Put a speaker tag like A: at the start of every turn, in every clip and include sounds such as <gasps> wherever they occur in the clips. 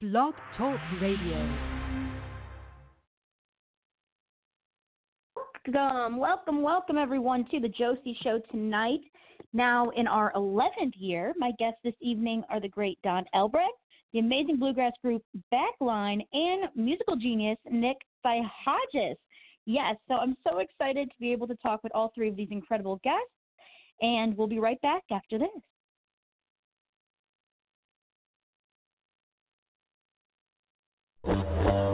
A: Blog Talk Radio.
B: Welcome, welcome, welcome everyone to the Josie Show tonight. Now, in our 11th year, my guests this evening are the great Don Elbreg, the amazing bluegrass group Backline, and musical genius Nick Psyhogios. Yes, so I'm so excited to be able to talk with all three of these incredible guests, and we'll be right back after this. Thank you.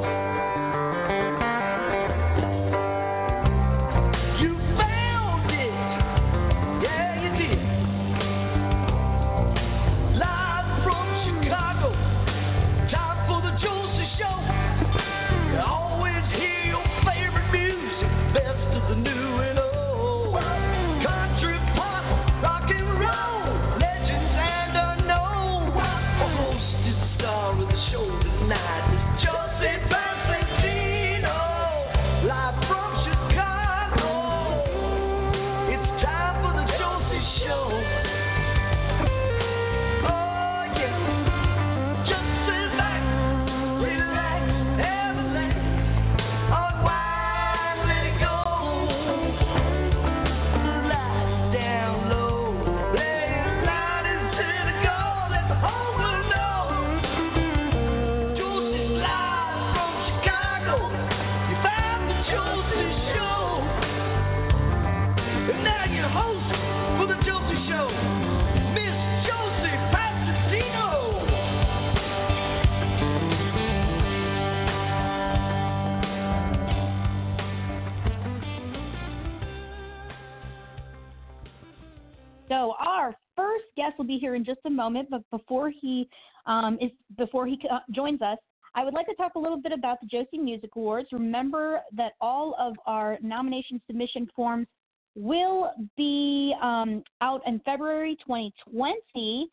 B: Guest will be here in just a moment, but before he um, is before he uh, joins us, I would like to talk a little bit about the Josie Music Awards. Remember that all of our nomination submission forms will be um, out in February 2020.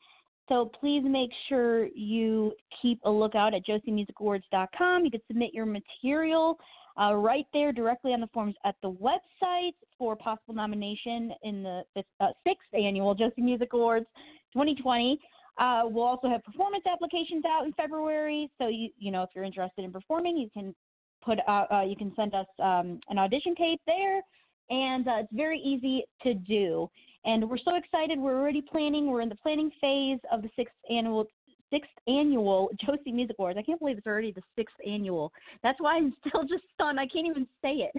B: So please make sure you keep a lookout at josiemusicawards.com. You can submit your material uh, right there directly on the forms at the website for possible nomination in the uh, sixth annual Josie Music Awards 2020. Uh, we'll also have performance applications out in February. So you you know if you're interested in performing, you can put uh, uh you can send us um, an audition tape there, and uh, it's very easy to do. And we're so excited. We're already planning. We're in the planning phase of the sixth annual sixth annual Josie Music Awards. I can't believe it's already the sixth annual. That's why I'm still just stunned. I can't even say it.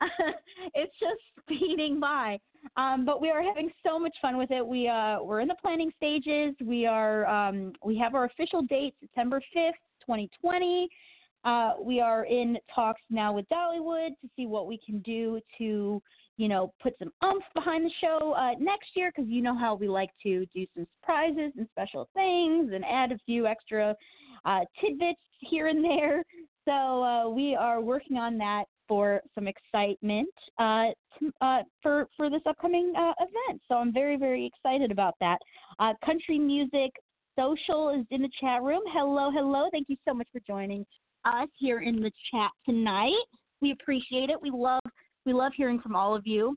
B: <laughs> it's just speeding by. Um, but we are having so much fun with it. We uh, we're in the planning stages. We are um, we have our official date, September 5th, 2020. Uh, we are in talks now with Dollywood to see what we can do to you know, put some umph behind the show uh, next year because you know how we like to do some surprises and special things and add a few extra uh, tidbits here and there. So uh, we are working on that for some excitement uh, uh, for for this upcoming uh, event. So I'm very very excited about that. Country Music Social is in the chat room. Hello, hello. Thank you so much for joining us here in the chat tonight. We appreciate it. We love we love hearing from all of you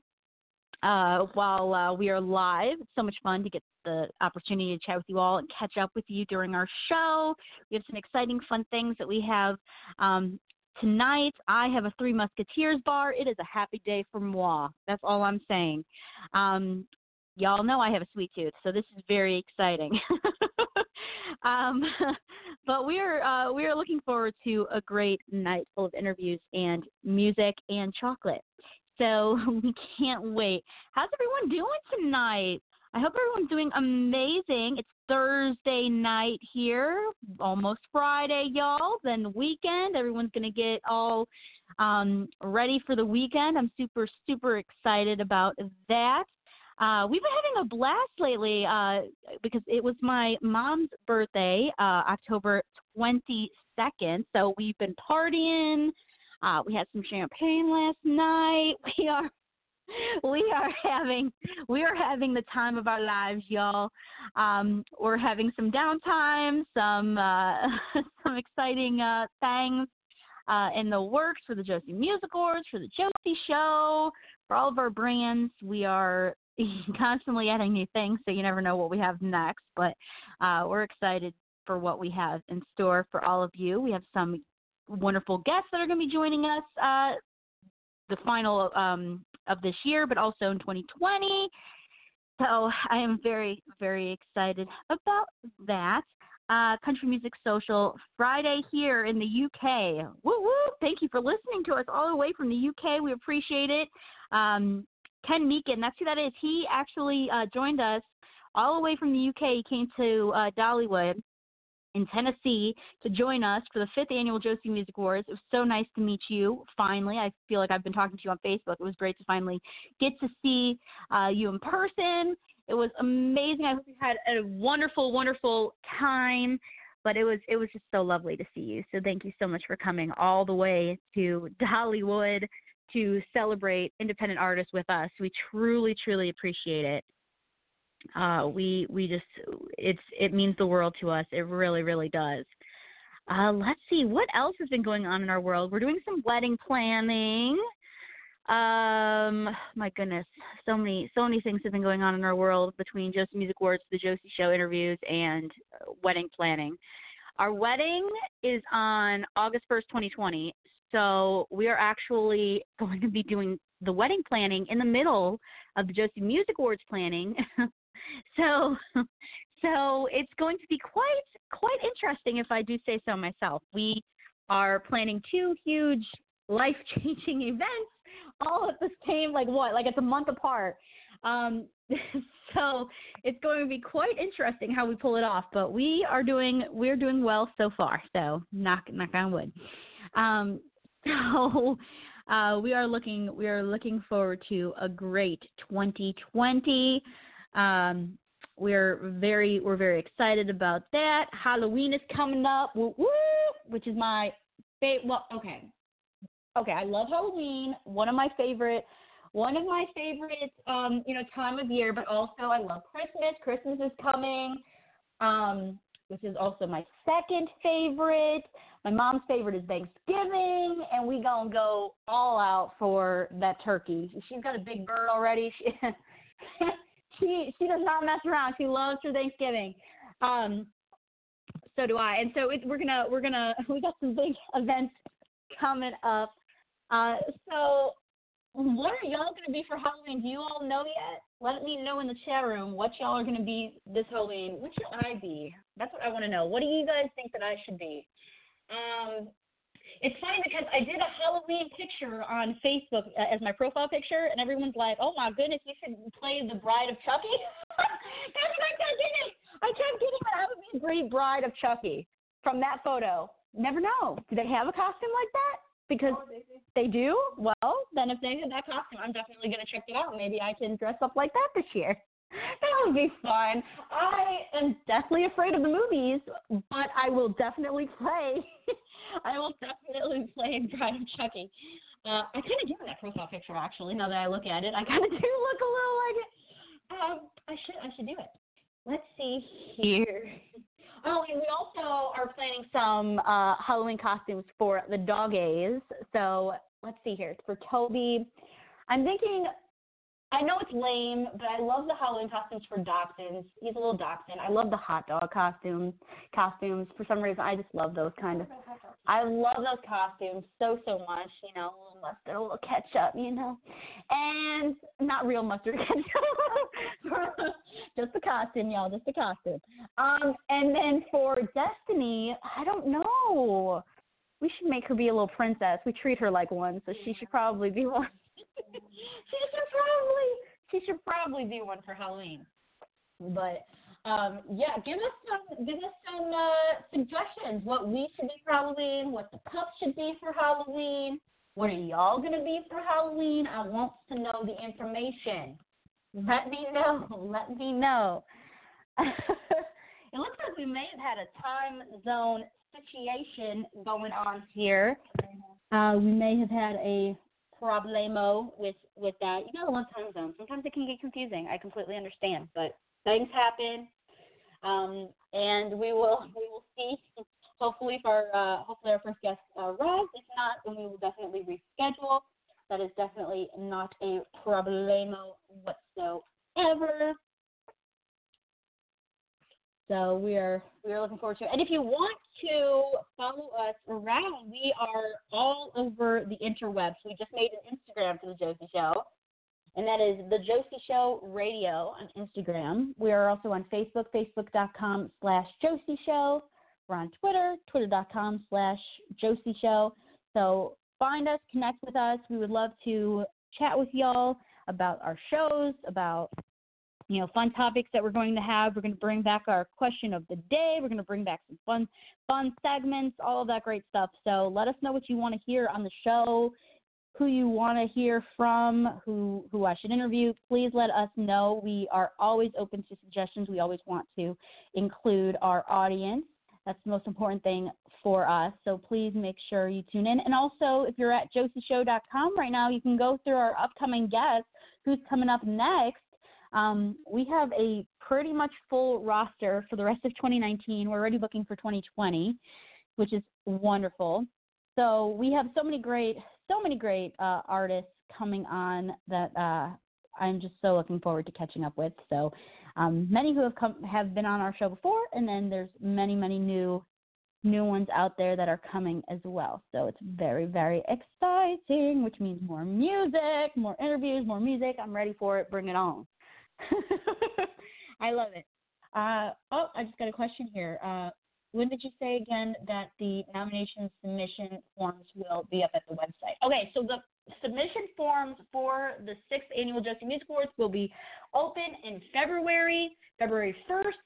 B: uh, while uh, we are live. It's so much fun to get the opportunity to chat with you all and catch up with you during our show. We have some exciting, fun things that we have um, tonight. I have a Three Musketeers bar. It is a happy day for moi. That's all I'm saying. Um, y'all know I have a sweet tooth, so this is very exciting. <laughs> um, <laughs> but we are uh, we are looking forward to a great night full of interviews and music and chocolate. So <laughs> we can't wait. How's everyone doing tonight? I hope everyone's doing amazing. It's Thursday night here, almost Friday, y'all. Then weekend, everyone's gonna get all um, ready for the weekend. I'm super super excited about that. Uh, we've been having a blast lately uh, because it was my mom's birthday, uh, October 22nd. So we've been partying. Uh, we had some champagne last night. <laughs> We are we are having we are having the time of our lives, y'all. Um, we're having some downtime, some uh, <laughs> some exciting uh, things uh, in the works for the Josie Music Awards, for the Josie Show, for all of our brands. We are <laughs> constantly adding new things, so you never know what we have next. But uh, we're excited for what we have in store for all of you. We have some wonderful guests that are going to be joining us uh, the final um, of this year, but also in 2020. So I am very, very excited about that. Uh, Country Music Social Friday here in the UK. Woo woo! Thank you for listening to us all the way from the UK. We appreciate it. Um, Ken Meekin, that's who that is. He actually uh, joined us all the way from the UK. He came to uh, Dollywood in Tennessee to join us for the fifth annual Josie Music Awards. It was so nice to meet you finally. I feel like I've been talking to you on Facebook. It was great to finally get to see uh, you in person. It was amazing. I hope you had a wonderful, wonderful time. But it was it was just so lovely to see you. So thank you so much for coming all the way to Dollywood to celebrate independent artists with us. We truly, truly appreciate it uh, we we just it's it means the world to us. It really really does. Uh, let's see what else has been going on in our world. We're doing some wedding planning. Um, my goodness, so many so many things have been going on in our world between Josie Music Awards, the Josie Show interviews, and uh, wedding planning. Our wedding is on August 1st, 2020. So we are actually <laughs> going to be doing the wedding planning in the middle of the Josie Music Awards planning <laughs> so <laughs> so it's going to be quite quite interesting if I do say so myself. We are planning two huge life changing events all at the same like what like it's a month apart. Um, so it's going to be quite interesting how we pull it off. But we are doing we're doing well so far. So knock knock on wood. Um, <laughs> so uh, we are looking we are looking forward to a great 2020. Um, we're very we're very excited about that. Halloween is coming up, woo, woo, which is my favorite. Well, okay, okay, I love Halloween. One of my favorite, one of my favorite, um, you know, time of year. But also, I love Christmas. Christmas is coming, um, which is also my second favorite. My mom's favorite is Thanksgiving, and we gonna go all out for that turkey. She's got a big bird already. <laughs> She, she she does not mess around. She loves her Thanksgiving. Um, so do I. And so it, we're gonna we're gonna <laughs> we got some big events coming up. Uh, so what are y'all gonna be for Halloween? Do you all know yet? Let me know in the chat room what y'all are gonna be this Halloween. What should I be? That's what I want to know. What do you guys think that I should be? Um, it's funny because I did a Halloween picture on Facebook uh, as my profile picture, and everyone's like, "Oh my goodness, you should play the Bride of Chucky." <laughs> That's what I kept getting. I kept getting that I would be a great Bride of Chucky from that photo. Never know. Do they have a costume like that? Because they do. Well, then if they have that costume, I'm definitely gonna check it out. Maybe I can dress up like that this year. <laughs> That would be fun. I am definitely afraid of the movies, but I will definitely play <laughs> I will definitely play Bride of Chucky. Uh, I kind of do that profile picture actually. Now that I look at it, I kind of <laughs> do look a little like it. Um, I should I should do it. Let's see here. Oh, and we also are planning some uh, Halloween costumes for the doggies. So let's see here. It's for Toby. I'm thinking I know it's lame, but I love the Halloween costumes for dachshunds. He's a little dachshund. I love the hot dog costumes. Costumes for some reason, I just love those kind of. I love those costumes so so much. You know, a little mustard, a little ketchup. You know, and not real mustard <laughs> ketchup. <laughs> just the costume, y'all. Just the costume. Um, and then for Destiny, I don't know. We should make her be a little princess. We treat her like one, so she should probably be one she should probably she should probably be one for Halloween. But um, yeah, give us some give us some uh, suggestions. What we should be for Halloween, what the pups should be for Halloween. What are y'all gonna be for Halloween? I want to know the information. Let me know. <laughs> Let me know. <laughs> it looks like we may have had a time zone situation going on here. Uh, we may have had a problemo with with that. You gotta love time zones. Sometimes it can get confusing. I completely understand, but things happen, um, and we will <laughs> we will see. Hopefully, if our uh, hopefully our first guest arrives. If not, then we will definitely reschedule. That is definitely not a problemo whatsoever. So we are we are looking forward to it. And if you want to follow us around, we are all over the interwebs. We just made an Instagram for the Josie Show, and that is the Josie Show Radio on Instagram. We are also on Facebook, facebook.com slash Josie Show. We're on Twitter, twitter.com slash Josie Show. So find us, connect with us. We would love to chat with y'all about our shows, about you know fun topics that we're going to have. We're going to bring back our question of the day. We're going to bring back some fun fun segments, all of that great stuff. So let us know what you want to hear on the show, who you want to hear from, who who I should interview. Please let us know. We are always open to suggestions. We always want to include our audience. That's the most important thing for us. So please make sure you tune in. And also, if you're at josieshow.com right now, you can go through our upcoming guests, who's coming up next. Um, we have a pretty much full roster for the rest of 2019. We're already booking for 2020, which is wonderful. So we have so many great, so many great uh, artists coming on that uh, I'm just so looking forward to catching up with. So um, many who have come have been on our show before, and then there's many, many new new ones out there that are coming as well. So it's very, very exciting, which means more music, more interviews, more music. I'm ready for it. Bring it on. <laughs> I love it. Uh, oh, I just got a question here. Uh, when did you say again that the nomination submission forms will be up at the website? Okay, so the submission forms for the sixth annual Josie Music Awards will be open in February, February 1st,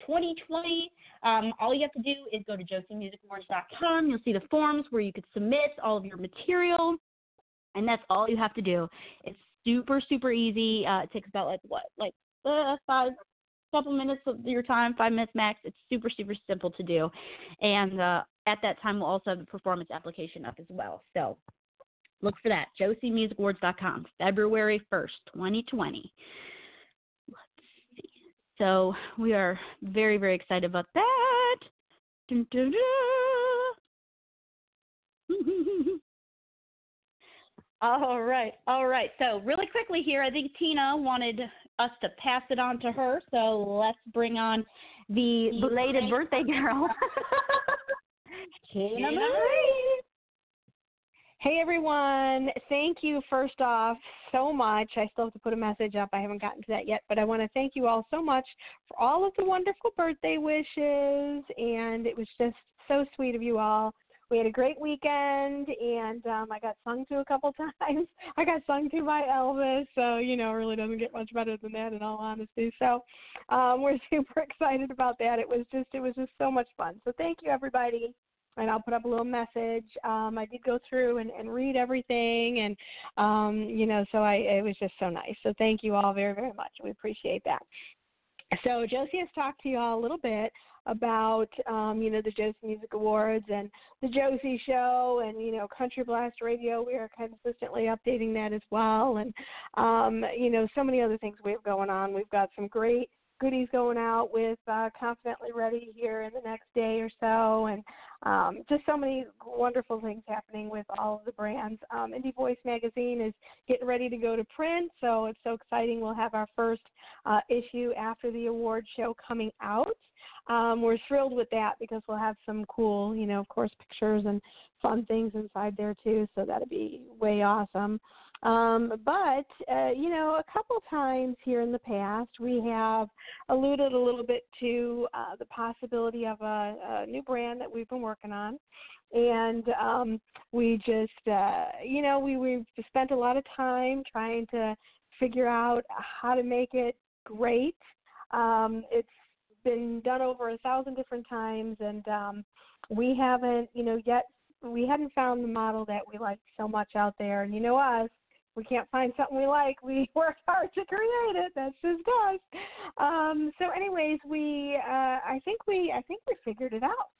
B: 2020. Um, all you have to do is go to josiemusicawards.com. You'll see the forms where you could submit all of your material, and that's all you have to do. It's super, super easy. Uh, it takes about like what, like uh, five couple minutes of your time, five minutes max. It's super, super simple to do. And uh, at that time, we'll also have the performance application up as well. So look for that. JosieMusicAwards.com, February 1st, 2020. So we are very, very excited about that. Dun, dun, dun. <laughs> all right, all right. So really quickly here, I think Tina wanted us to pass it on to her. So let's bring on the belated birthday girl, <laughs> Tina Marie.
A: Hey everyone, thank you first off so much. I still have to put a message up. I haven't gotten to that yet, but I want to thank you all so much for all of the wonderful birthday wishes and it was just so sweet of you all. We had a great weekend and um I got sung to a couple <laughs> times. I got sung to by Elvis, so you know, it really doesn't get much better than that in all honesty. So, um <laughs> we're super excited about that. It was just it was just so much fun. So thank you everybody and I'll put up a little message. Um, I did go through and, and read everything, and um, you know, so I it was just so nice. So thank you all very very much. We appreciate that. So Josie has talked to you all a little bit about um, you know the Josie Music Awards and the Josie Show and you know Country Blast Radio. We are consistently updating that as well, and um, you know so many other things we have going on. We've got some great goodies going out with uh, Confidently Ready here in the next day or so, and um, just so many wonderful things happening with all of the brands. Um, Indie Voice magazine is getting ready to go to print, so it's so exciting. We'll have our first uh, issue after the award show coming out. Um, we're thrilled with that because we'll have some cool, you know, of course, pictures and fun things inside there too. So that'll be way awesome. Um, but, uh, you know, a couple times here in the past, we have alluded a little bit to uh, the possibility of a, a new brand that we've been working on. And um, we just, uh, you know, we, we've spent a lot of time trying to figure out how to make it great. Um, it's been done over a thousand different times, and um, we haven't, you know, yet we hadn't found the model that we like so much out there. And you know us, we can't find something we like, we <laughs> work hard to create it. That's just us. Um, so, anyways, we uh, I think we I think we figured it out.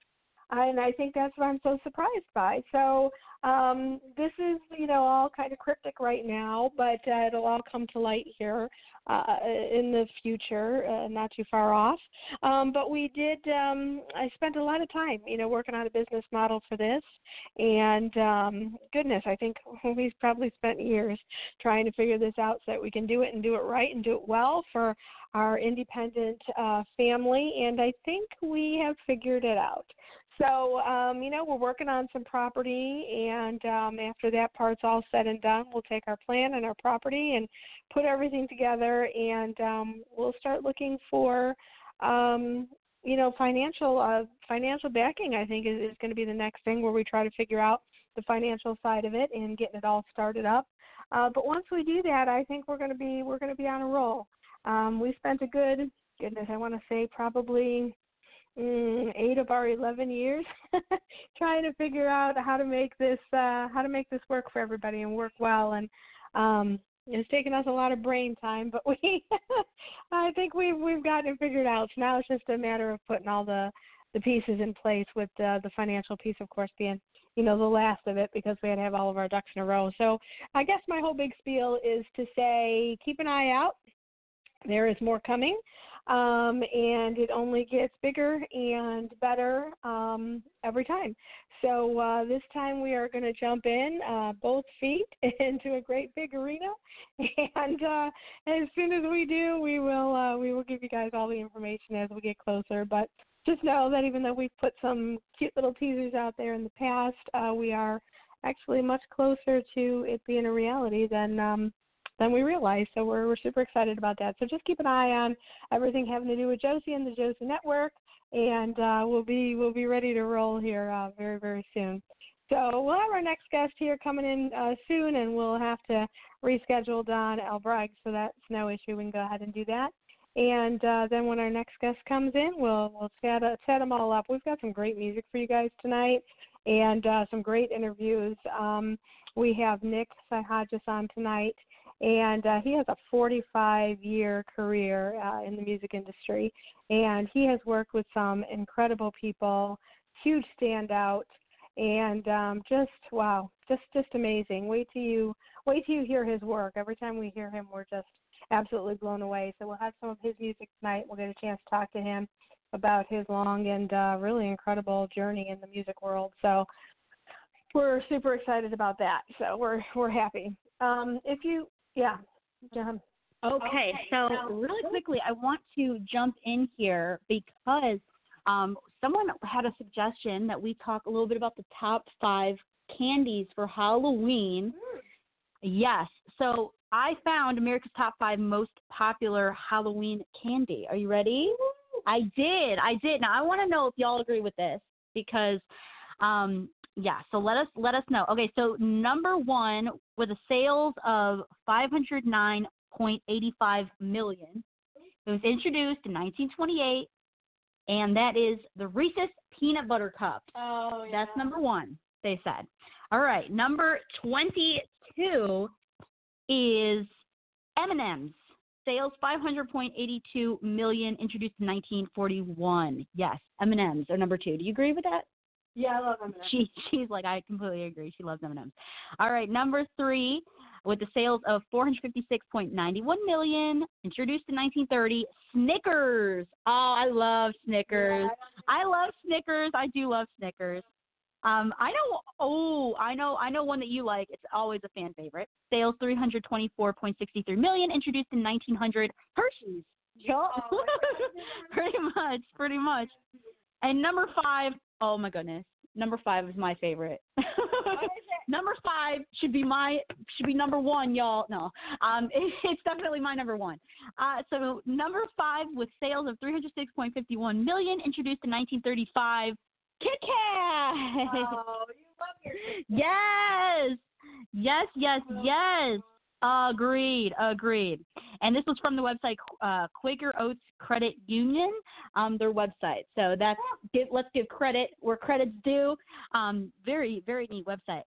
A: And I think that's what I'm so surprised by. So um, this is, you know, all kind of cryptic right now, but uh, it'll all come to light here uh, in the future, uh, not too far off. Um, but we did. Um, I spent a lot of time, you know, working on a business model for this, and um, goodness, I think <laughs> we've probably spent years trying to figure this out so that we can do it and do it right and do it well for our independent uh, family. And I think we have figured it out. So, um, you know, we're working on some property, and um, after that part's all said and done, we'll take our plan and our property and put everything together, and um, we'll start looking for, um, you know, financial uh, financial backing. I think is, is going to be the next thing where we try to figure out the financial side of it and getting it all started up. Uh, but once we do that, I think we're going to be we're going to be on a roll. Um, we spent a good goodness, I want to say probably eight of our 11 years <laughs> trying to figure out how to make this uh, how to make this work for everybody and work well and um, it's taken us a lot of brain time, but we <laughs> I think we've we've gotten it figured out. So now it's just a matter of putting all the the pieces in place with the the financial piece of course being you know the last of it because we had to have all of our ducks in a row. So I guess my whole big spiel is to say keep an eye out. There is more coming um, and it only gets bigger and better um, every time. So uh, this time we are going to jump in uh, both feet <laughs> into a great big arena, <laughs> and uh, as soon as we do, we will uh, we will give you guys all the information as we get closer. But just know that even though we've put some cute little teasers out there in the past, uh, we are actually much closer to it being a reality than um, than we realized. So we're we're super excited about that. So just keep an eye on everything having to do with Josie and the Josie Network, and uh, we'll be we'll be ready to roll here uh, very very soon. So we'll have our next guest here coming in uh, soon, and we'll have to reschedule Don Elbreg, so that's no issue. We can go ahead and do that. And uh, then when our next guest comes in, we'll we'll set, uh, set them all up. We've got some great music for you guys tonight, and uh, some great interviews. Um, we have Nick Psyhogios on tonight, and uh, he has a 45 year career uh, in the music industry. And he has worked with some incredible people huge standout and um, just wow just just amazing. Wait till you wait till you hear his work. Every time we hear him we're just absolutely blown away. So we'll have some of his music tonight. We'll get a chance to talk to him about his long and uh, really incredible journey in the music world. So we're super excited about that. So we're we're happy. Um, if you yeah, John.
B: Okay, okay so, so really quickly, I want to jump in here because um, someone had a suggestion that we talk a little bit about the top five candies for Halloween. Mm. Yes, so I found America's top five most popular Halloween candy. Are you ready? I did. I did. Now I want to know if y'all agree with this because um, yeah, so let us let us know. Okay, so number one with a sales of 509.85 million. It was introduced in 1928, and that is the Reese's Peanut Butter Cup.
A: Oh,
B: yeah. That's number one. They said. All right, number 22 is M&M's. Sales 500.82 million, introduced in 1941. Yes, M&M's are number two. Do you agree with that?
A: Yeah, I love M&M's.
B: She <laughs> she's like I completely agree. She loves M&M's. All right, number three with the sales of 456.91 million, introduced in 1930, Snickers. Oh, I love Snickers. Yeah, I, love Snickers. I do love Snickers. Um, I know. Oh, I know. I know one that you like. It's always a fan favorite. Sales 324.63 million, introduced in 1900. Hershey's.
A: Yeah. Oh, <laughs>
B: pretty much. Pretty much. And number five, oh my goodness, number five is my favorite. <laughs> number five should be my should be number one, y'all. No, um, it, <laughs> it's definitely my number one. Uh, so number five with sales of 306.51 million, introduced in 1935. Kit Kat.
A: Oh, you love your <laughs>
B: Yes, yes, yes, yes. Agreed, agreed. And this was from the website uh, Quaker Oats Credit Union, um, their website. So that's give, let's give credit where credit's due. Um, very, very neat website.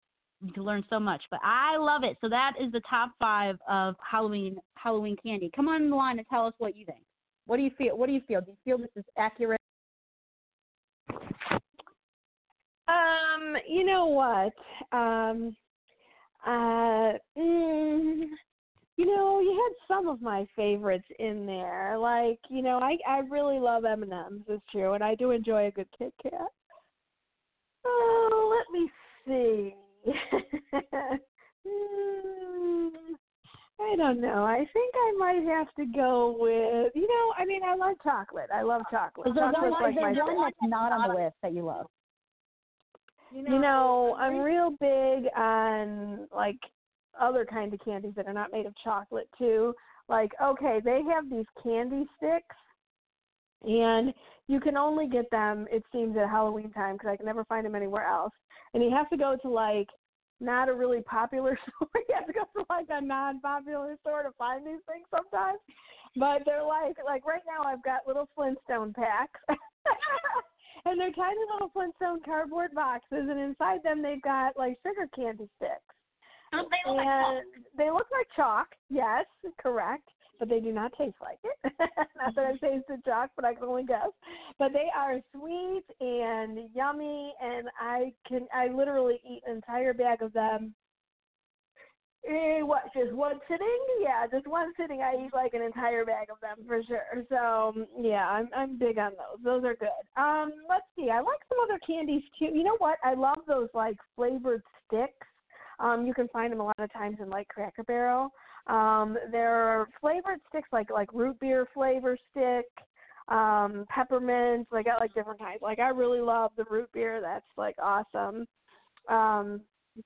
B: You can learn so much, but I love it. So that is the top five of Halloween Halloween candy. Come on the line and tell us what you think. What do you feel? What do you feel? Do you feel this is accurate?
A: Um, you know what? Um, uh, mm, you know, you had some of my favorites in there. Like, you know, I I really love M and M's. It's true, and I do enjoy a good Kit Kat. Oh, let me see. <laughs> mm, I don't know. I think I might have to go with, you know, I mean, I love chocolate. I love chocolate.
B: Is there
A: Chocolate's
B: one,
A: like
B: is there
A: my
B: one that's not on the list that you love?
A: You know, I'm real big on like other kinds of candies that are not made of chocolate too. Like, okay, they have these candy sticks, and you can only get them, it seems, at Halloween time because I can never find them anywhere else. And you have to go to like not a really popular <laughs> store. you have to go to like a non-popular store to find these things sometimes. But they're like, like right now, I've got little Flintstone packs. <laughs> and they're tiny little Flintstone cardboard boxes, and inside them they've got like sugar candy sticks.
B: Oh, they look like
A: and they look like chalk. Yes, correct. But they do not taste like it. <laughs> not that I've <laughs> tasted chalk, but I can only guess. But they are sweet and yummy, and I can I literally eat an entire bag of them. Eh, what? Just one sitting? Yeah, just one sitting. I eat like an entire bag of them for sure. So yeah, I'm I'm big on those. Those are good. Um, let's see. I like some other candies too. You know what? I love those like flavored sticks. Um, you can find them a lot of times in like Cracker Barrel. Um, there are flavored sticks like like root beer flavor stick, um, peppermint. They got like different kinds. Like I really love the root beer. That's like awesome. Um,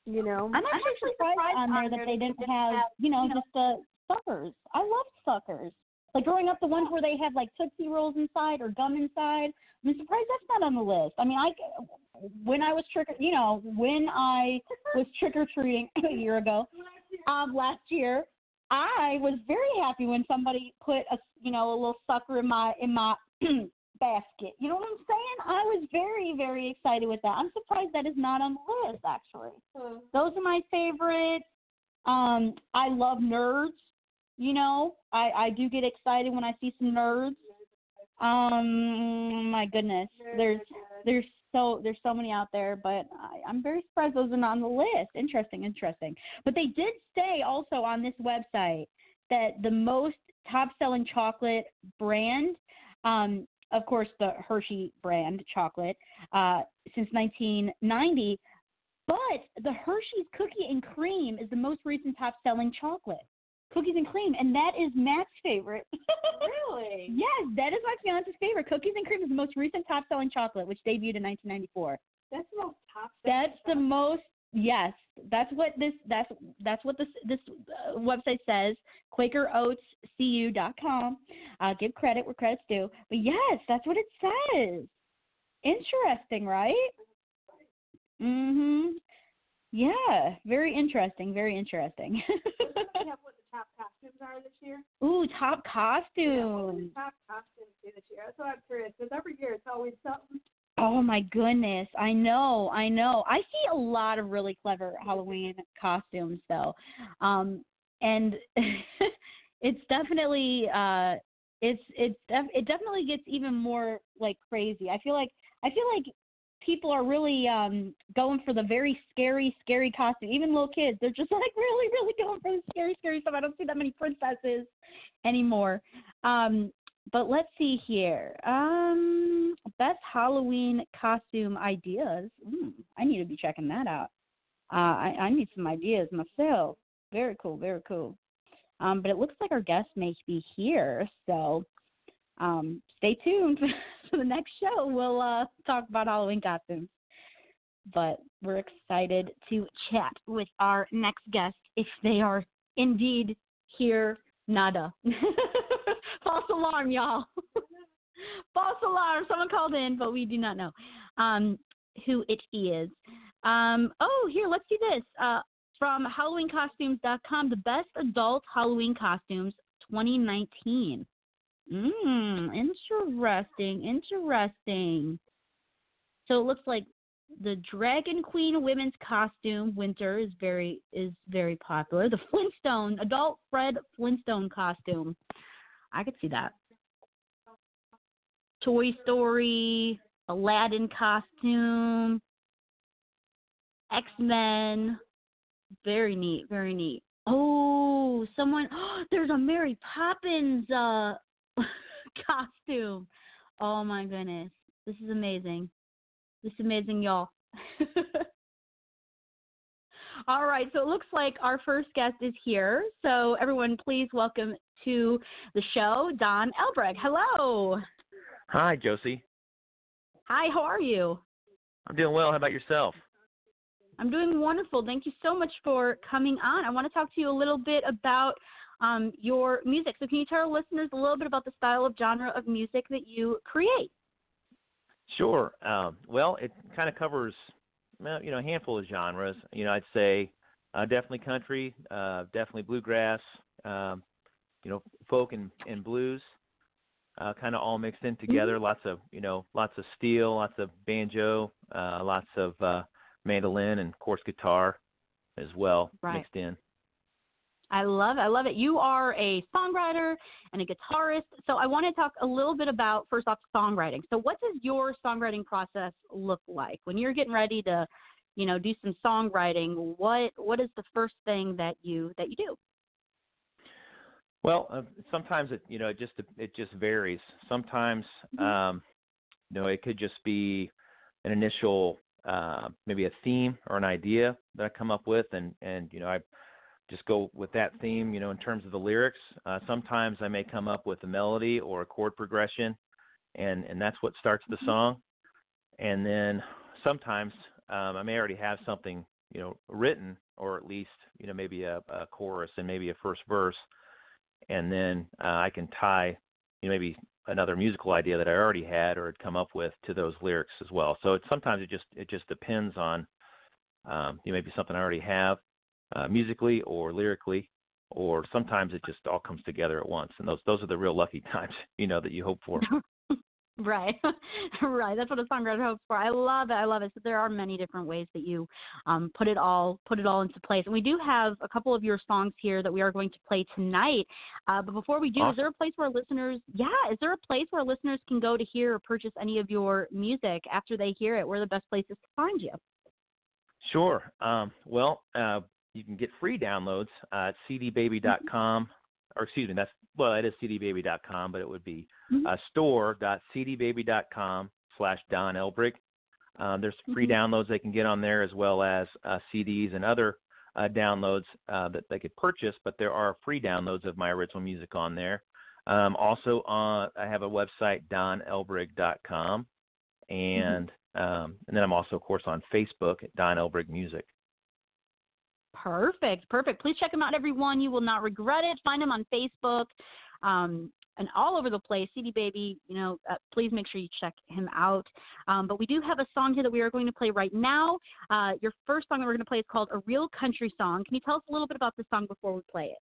A: you know,
B: I'm actually surprised on there that they didn't have, you know, just the suckers. I love suckers. Like growing up, the ones where they had like Tootsie Rolls inside or gum inside. I'm surprised that's not on the list. I mean, I when I was trick, you know, when I was trick or treating <laughs> a year ago, um, last year, I was very happy when somebody put a, you know, a little sucker in my in my <clears throat> basket. You know what I'm saying? I was very, very excited with that. I'm surprised that is not on the list, actually.
A: Hmm.
B: Those are my favorites. Um, I love nerds. You know, I, I do get excited when I see some nerds. Um, my goodness, there's there's so there's so many out there, but I, I'm very surprised those are not on the list. Interesting, interesting. But they did say also on this website that the most top selling chocolate brand um, of course, the Hershey brand chocolate uh, since 1990. But the Hershey's cookie and cream is the most recent top selling chocolate. Cookies and cream, and that is Matt's favorite.
A: really? <laughs>
B: yes, that is my fiance's favorite. Cookies and cream is the most recent top selling chocolate, which debuted in 1994.
A: That's the most top.
B: That's the most Yes, that's what this that's that's what this this uh, website says. QuakerOatsCU.com. Uh, give credit where credit's due, but yes, that's what it says. Interesting, right? Mhm. Yeah, very interesting. Very interesting. <laughs>
A: what the top costumes are this year?
B: Ooh, top
A: Yeah, what
B: costumes.
A: the top costumes do this year? That's what I'm curious because every year it's always something.
B: Oh my goodness. I know, I know. I see a lot of really clever Halloween costumes though. Um and <laughs> it's definitely uh it's it's def- it definitely gets even more like crazy. I feel like I feel like people are really um going for the very scary scary costume. Even little kids, they're just <laughs> like really really going for the scary scary stuff. I don't see that many princesses anymore. Um but let's see here. Um, best Halloween costume ideas. Mm, I need to be checking that out. Uh, I, I need some ideas myself. Very cool, very cool. Um, but it looks like our guest may be here, so um, stay tuned <laughs> for the next show. We'll uh, talk about Halloween costumes. But we're excited to chat with our next guest if they are indeed here. Nada. <laughs> False alarm, y'all. <laughs> False alarm. Someone called in, but we do not know um, who it is. Um, oh, here, let's see this. Uh, from HalloweenCostumes.com, the best adult Halloween costumes 2019. Mmm, interesting, interesting. So it looks like the Dragon Queen women's costume winter is very is very popular. The Flintstone adult Fred Flintstone costume. I could see that. Toy Story, Aladdin costume. X Men. Very neat, very neat. Oh, someone oh, <gasps> there's a Mary Poppins uh <laughs> costume. Oh my goodness. This is amazing. This is amazing, y'all. <laughs> All right, so it looks like our first guest is here. So everyone, please welcome to the show Don Elbreg. Hello.
C: Hi, Josie.
B: Hi, how are you?
C: I'm doing well. How about yourself?
B: I'm doing wonderful. Thank you so much for coming on. I want to talk to you a little bit about um, your music. So, can you tell our listeners a little bit about the style of genre of music that you create?
C: Sure. Um, well, it kind of covers, you know, a handful of genres. You know, I'd say uh, definitely country, uh, definitely bluegrass, um, you know, folk and, and blues, uh, kind of all mixed in together. Mm-hmm. Lots of, you know, lots of steel, lots of banjo, uh, lots of uh, mandolin, and of course guitar as well
B: right.
C: mixed in.
B: I love it. I love it. You are a songwriter and a guitarist. So I want to talk a little bit about first off songwriting. So what does your songwriting process look like when you're getting ready to, you know, do some songwriting? What what is the first thing that you that you do?
C: Well, uh, sometimes it you know it just it just varies. Sometimes mm-hmm. um, you know it could just be an initial uh, maybe a theme or an idea that I come up with, and and you know I just go with that theme, you know, in terms of the lyrics. Uh, sometimes I may come up with a melody or a chord progression, and and that's what starts the mm-hmm. song. And then sometimes um, I may already have something, you know, written, or at least you know maybe a, a chorus and maybe a first verse, and then uh, I can tie, you know, maybe another musical idea that I already had or had come up with to those lyrics as well. So it sometimes it just it just depends on um, you know, maybe something I already have uh, musically or lyrically, or sometimes it just all comes together at once. And those those are the real lucky <laughs> times, you know, that you hope for. <laughs>
B: right, <laughs> right. That's what a songwriter hopes for. I love it. I love it. So there are many different ways that you um, put it all put it all into place. And we do have a couple of your songs here that we are going to play tonight. Uh, but before we do,
C: awesome.
B: is there a place where listeners? Yeah, is there a place where listeners can go to hear or purchase any of your music after they hear it? Where are the best places to find you?
C: Sure. Um, well, uh, you can get free downloads uh, at cdbaby.com, mm-hmm. or excuse me, that's well, it is cdbaby.com, but it would be mm-hmm. uh, store.cdbaby.com slash Don Elbreg. Um, there's free mm-hmm. downloads they can get on there as well as uh, CDs and other uh, downloads uh, that they could purchase, but there are free downloads of my original music on there. Um, also, uh, I have a website, donelbreg.com, mm-hmm. and um, and then I'm also, of course, on Facebook at Don Elbreg Music.
B: Perfect, perfect. Please check him out, everyone. You will not regret it. Find him on Facebook um, and all over the place. CD Baby, you know, uh, please make sure you check him out. Um, but we do have a song here that we are going to play right now. Uh, your first song that we're going to play is called A Real Country Song. Can you tell us a little bit about this song before we play it?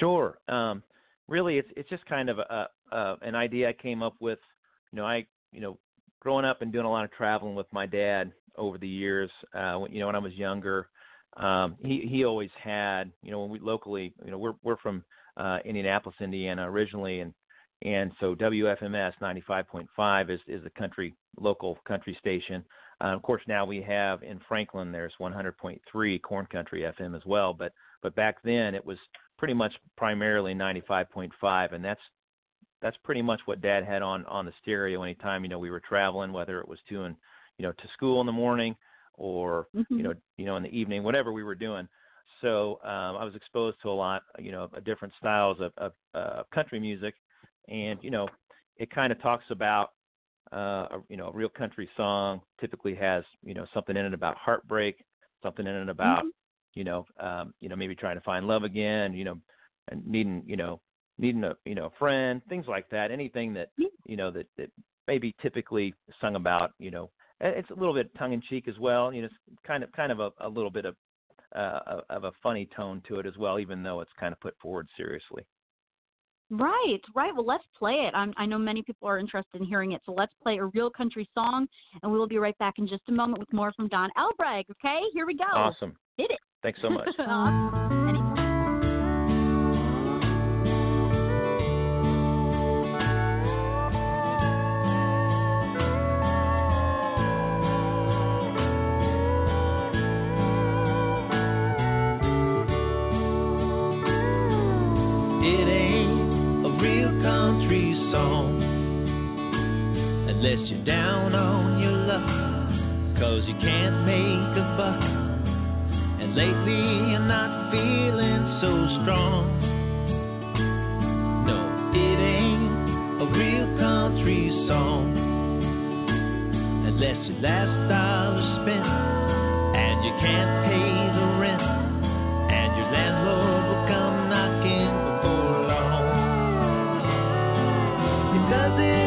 C: Sure. Um, really, it's it's just kind of a, a, an idea I came up with. You know, I you know, growing up and doing a lot of traveling with my dad over the years. Uh, when, you know, when I was younger um, he he always had you know when we locally you know we're we're from uh, Indianapolis, Indiana originally, and and so WFMS 95.5 is is the country local country station. Uh, of course, now we have in Franklin there's 100.3 Corn Country FM as well, but but back then it was pretty much primarily 95.5, and that's that's pretty much what Dad had on on the stereo anytime you know we were traveling, whether it was to and you know to school in the morning or
B: mm-hmm.
C: you know you know in the evening whatever we were doing so um i was exposed to a lot you know of different styles of of, uh, country music and you know it kind of talks about uh a, you know a real country song typically has you know something in it about heartbreak something in it about
B: mm-hmm.
C: you know um you know maybe trying to find love again you know and needing you know needing a you know a friend things like that anything that you know that that maybe typically sung about you know it's a little bit tongue in cheek as well. You know, it's kind of kind of a, a little bit of uh, of a funny tone to it as well, even though it's kind of put forward seriously.
B: Right, right. Well, let's play it. I'm, i know many people are interested in hearing it, so let's play a real country song, and we will be right back in just a moment with more from Don Elbreg. Okay, here we go.
C: Awesome.
B: Hit it.
C: Thanks so much. <laughs>
D: down on your luck, cause you can't make a buck. And lately you're not feeling so strong. No, it ain't a real country song. Unless your last dollar spent and you can't pay the rent, and your landlord will come knocking before long. Because It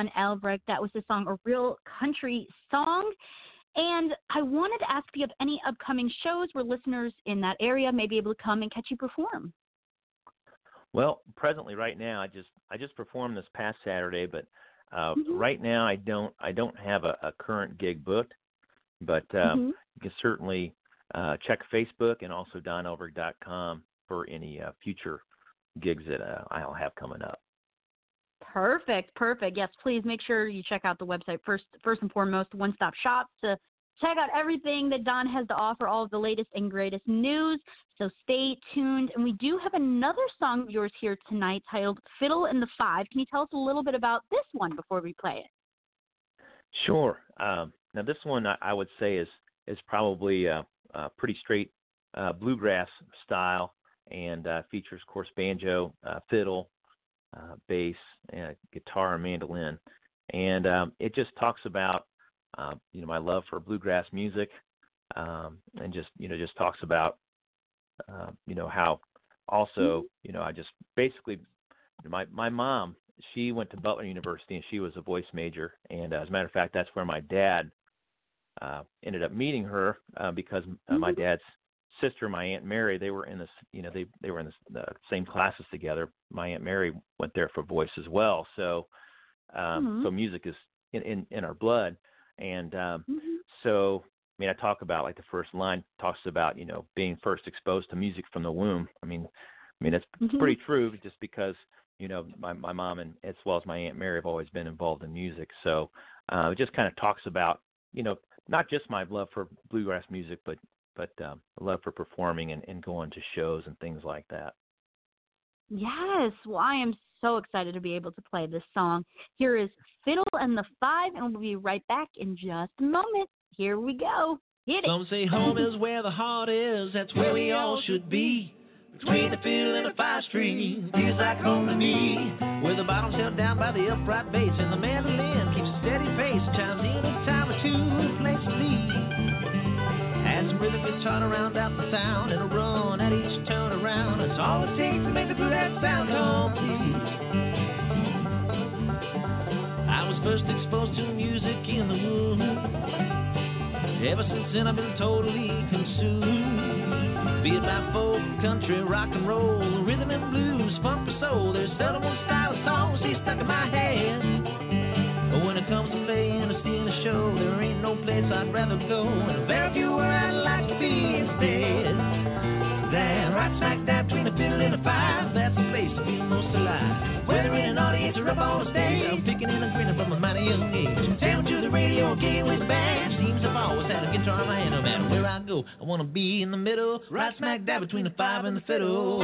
B: Don Elbreg. That was the song A Real Country Song. And I wanted to ask if you have any upcoming shows where listeners in that area may be able to come and catch you perform.
C: Well, presently, right now, I just I just performed this past Saturday, but uh,
B: Mhm.
C: right now I don't I don't have a, a current gig booked, but um,
B: Mhm.
C: you can certainly uh, check Facebook and also donelbreg.com for any uh, future gigs that uh, I'll have coming up.
B: Perfect, perfect. Yes, please make sure you check out the website first. First and foremost, one stop shop to check out everything that Don has to offer, all of the latest and greatest news. So stay tuned. And we do have another song of yours here tonight titled "Fiddle in the Five. Can you tell us a little bit about this one before we play it?
C: Sure. Um, now this one I, I would say is is probably uh, uh, pretty straight uh, bluegrass style and uh, features, of course, banjo, fiddle, uh, bass, uh, guitar, and mandolin. And um, it just talks about uh, you know my love for bluegrass music, um, and just you know just talks about uh, you know how also you know I just basically my my mom she went to Butler University and she was a voice major and uh, as a matter of fact that's where my dad uh ended up meeting her uh, because uh, my
B: Mm-hmm.
C: dad's sister my aunt Mary they were in this you know they they were in this, the same classes together my aunt Mary went there for voice as well so um
B: Mhm.
C: so music is in in, in our blood and um
B: Mhm.
C: so I mean I talk about like the first line talks about you know being first exposed to music from the womb I mean I mean it's
B: Mhm.
C: pretty true just because you know my my mom and as well as my aunt Mary have always been involved in music so uh it just kind of talks about you know not just my love for bluegrass music but but um love for performing and, and going to shows and things like that
B: Yes. Well, I am so excited to be able to play this song. Here is Fiddle and the Five, and we'll be right back in just a moment. Here we go. Hit it.
D: Some say home is where the heart is, that's where we all should be. Between the field and the five string, feels like home to me. Where the bottom's held down by the upright bass, and the mandolin keeps a steady pace, chimes in Rhythm guitar to round out the sound, and a run at each turn around. It's all it takes to make the bluegrass sound complete. I was first exposed to music in the womb. Ever since then, I've been totally consumed. Be it by folk, country, rock and roll, rhythm and blues, funk or soul. There's seldom one style of song stays stuck in my head. But when it comes to playing or seeing a show, there ain't no place I'd rather go, and very few where to be instead. Then right smack dab between the fiddle and the five, that's the place to feel most alive. Whether in an audience or up on stage, I'm picking and a grinning from a mighty young age. Down to the radio, gigging with band. Seems I've always had a guitar in my hand, no matter where I go. I wanna be in the middle, right smack dab between the five and the fiddle.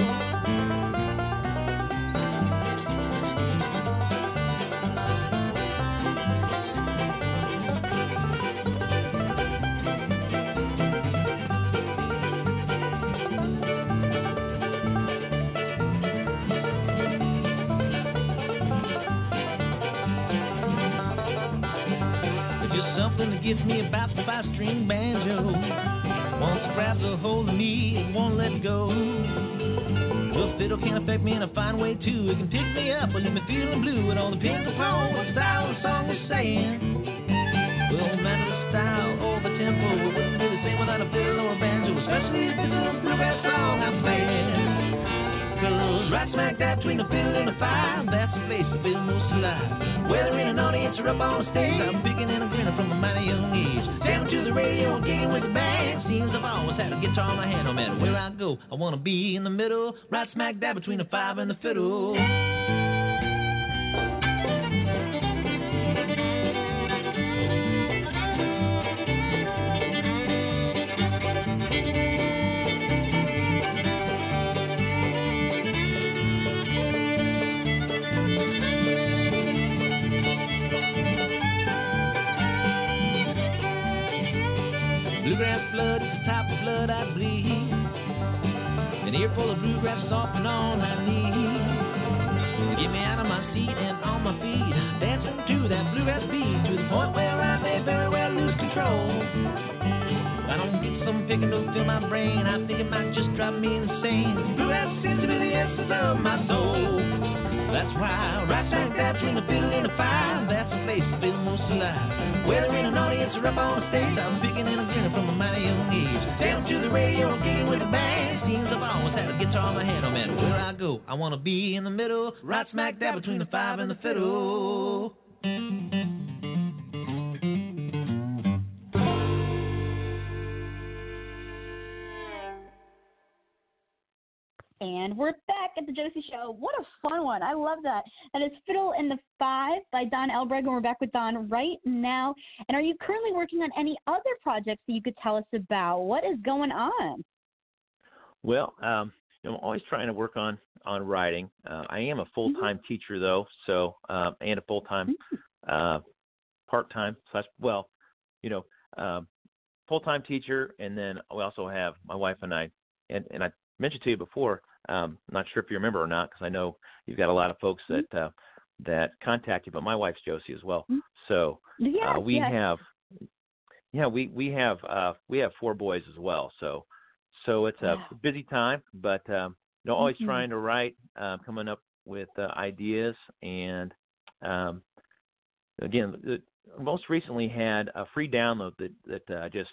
D: Gets me about the five string banjo. Once it grabs a hold of me, it won't let go. The fiddle can affect me in a fine way too. It can pick me up or leave me feeling blue. And all depends upon what style the song is saying. Well, no matter the style or the tempo, it wouldn't be the same without a fiddle or a banjo, especially if it's a bluegrass song I'm playing. Right smack dab between the fiddle and the five, that's the place to feel most alive. Whether in an audience or up on the stage, I'm picking and a grinning from a mighty young age. Down to the radio, gigging with the band. Seems I've always had a guitar in my hand, no matter where I go. I wanna be in the middle, right smack dab between the five and the fiddle. Blood I bleed. An earful of bluegrass often on my knees. Get me out of my seat and on my feet, dancing to that bluegrass beat to the point where I may very well lose control. If I don't get some picking to fill my brain, I think it might just drive me insane. Bluegrass seems to be the essence of my soul. That's why right smack dab between the fiddle and the five, that's the place to feel most alive. Whether in an audience or up on the stage, I'm picking and grinning from a mighty young age. Down to the radio, gigging with the band. Seems I've always had a guitar in my hand, oh, no matter where I go. I wanna be in the middle, right smack dab between the five and the fiddle.
B: And we're back at the Josie Show. What a fun one. I love that. That is Fiddle in the Five by Don Elbreg, and we're back with Don right now. And are you currently working on any other projects that you could tell us about? What is going on?
C: Well, um, I'm always trying to work on on writing. Uh, I am a full time teacher though, so uh, and a full time uh, part time slash well, you know, um, full time teacher, and then we also have my wife and I, and and I mentioned to you before. Um, I'm not sure if you remember or not, because I know you've got a lot of folks that uh, that contact you, but my wife's Josie as well.
B: Mhm.
C: So uh, we
B: yes.
C: have, yeah, we we have uh, we have four boys as well. So so it's a busy time, but um, you know, always
B: Mhm.
C: trying to write, um, coming up with uh, ideas, and um, again, the, most recently had a free download that that uh, I just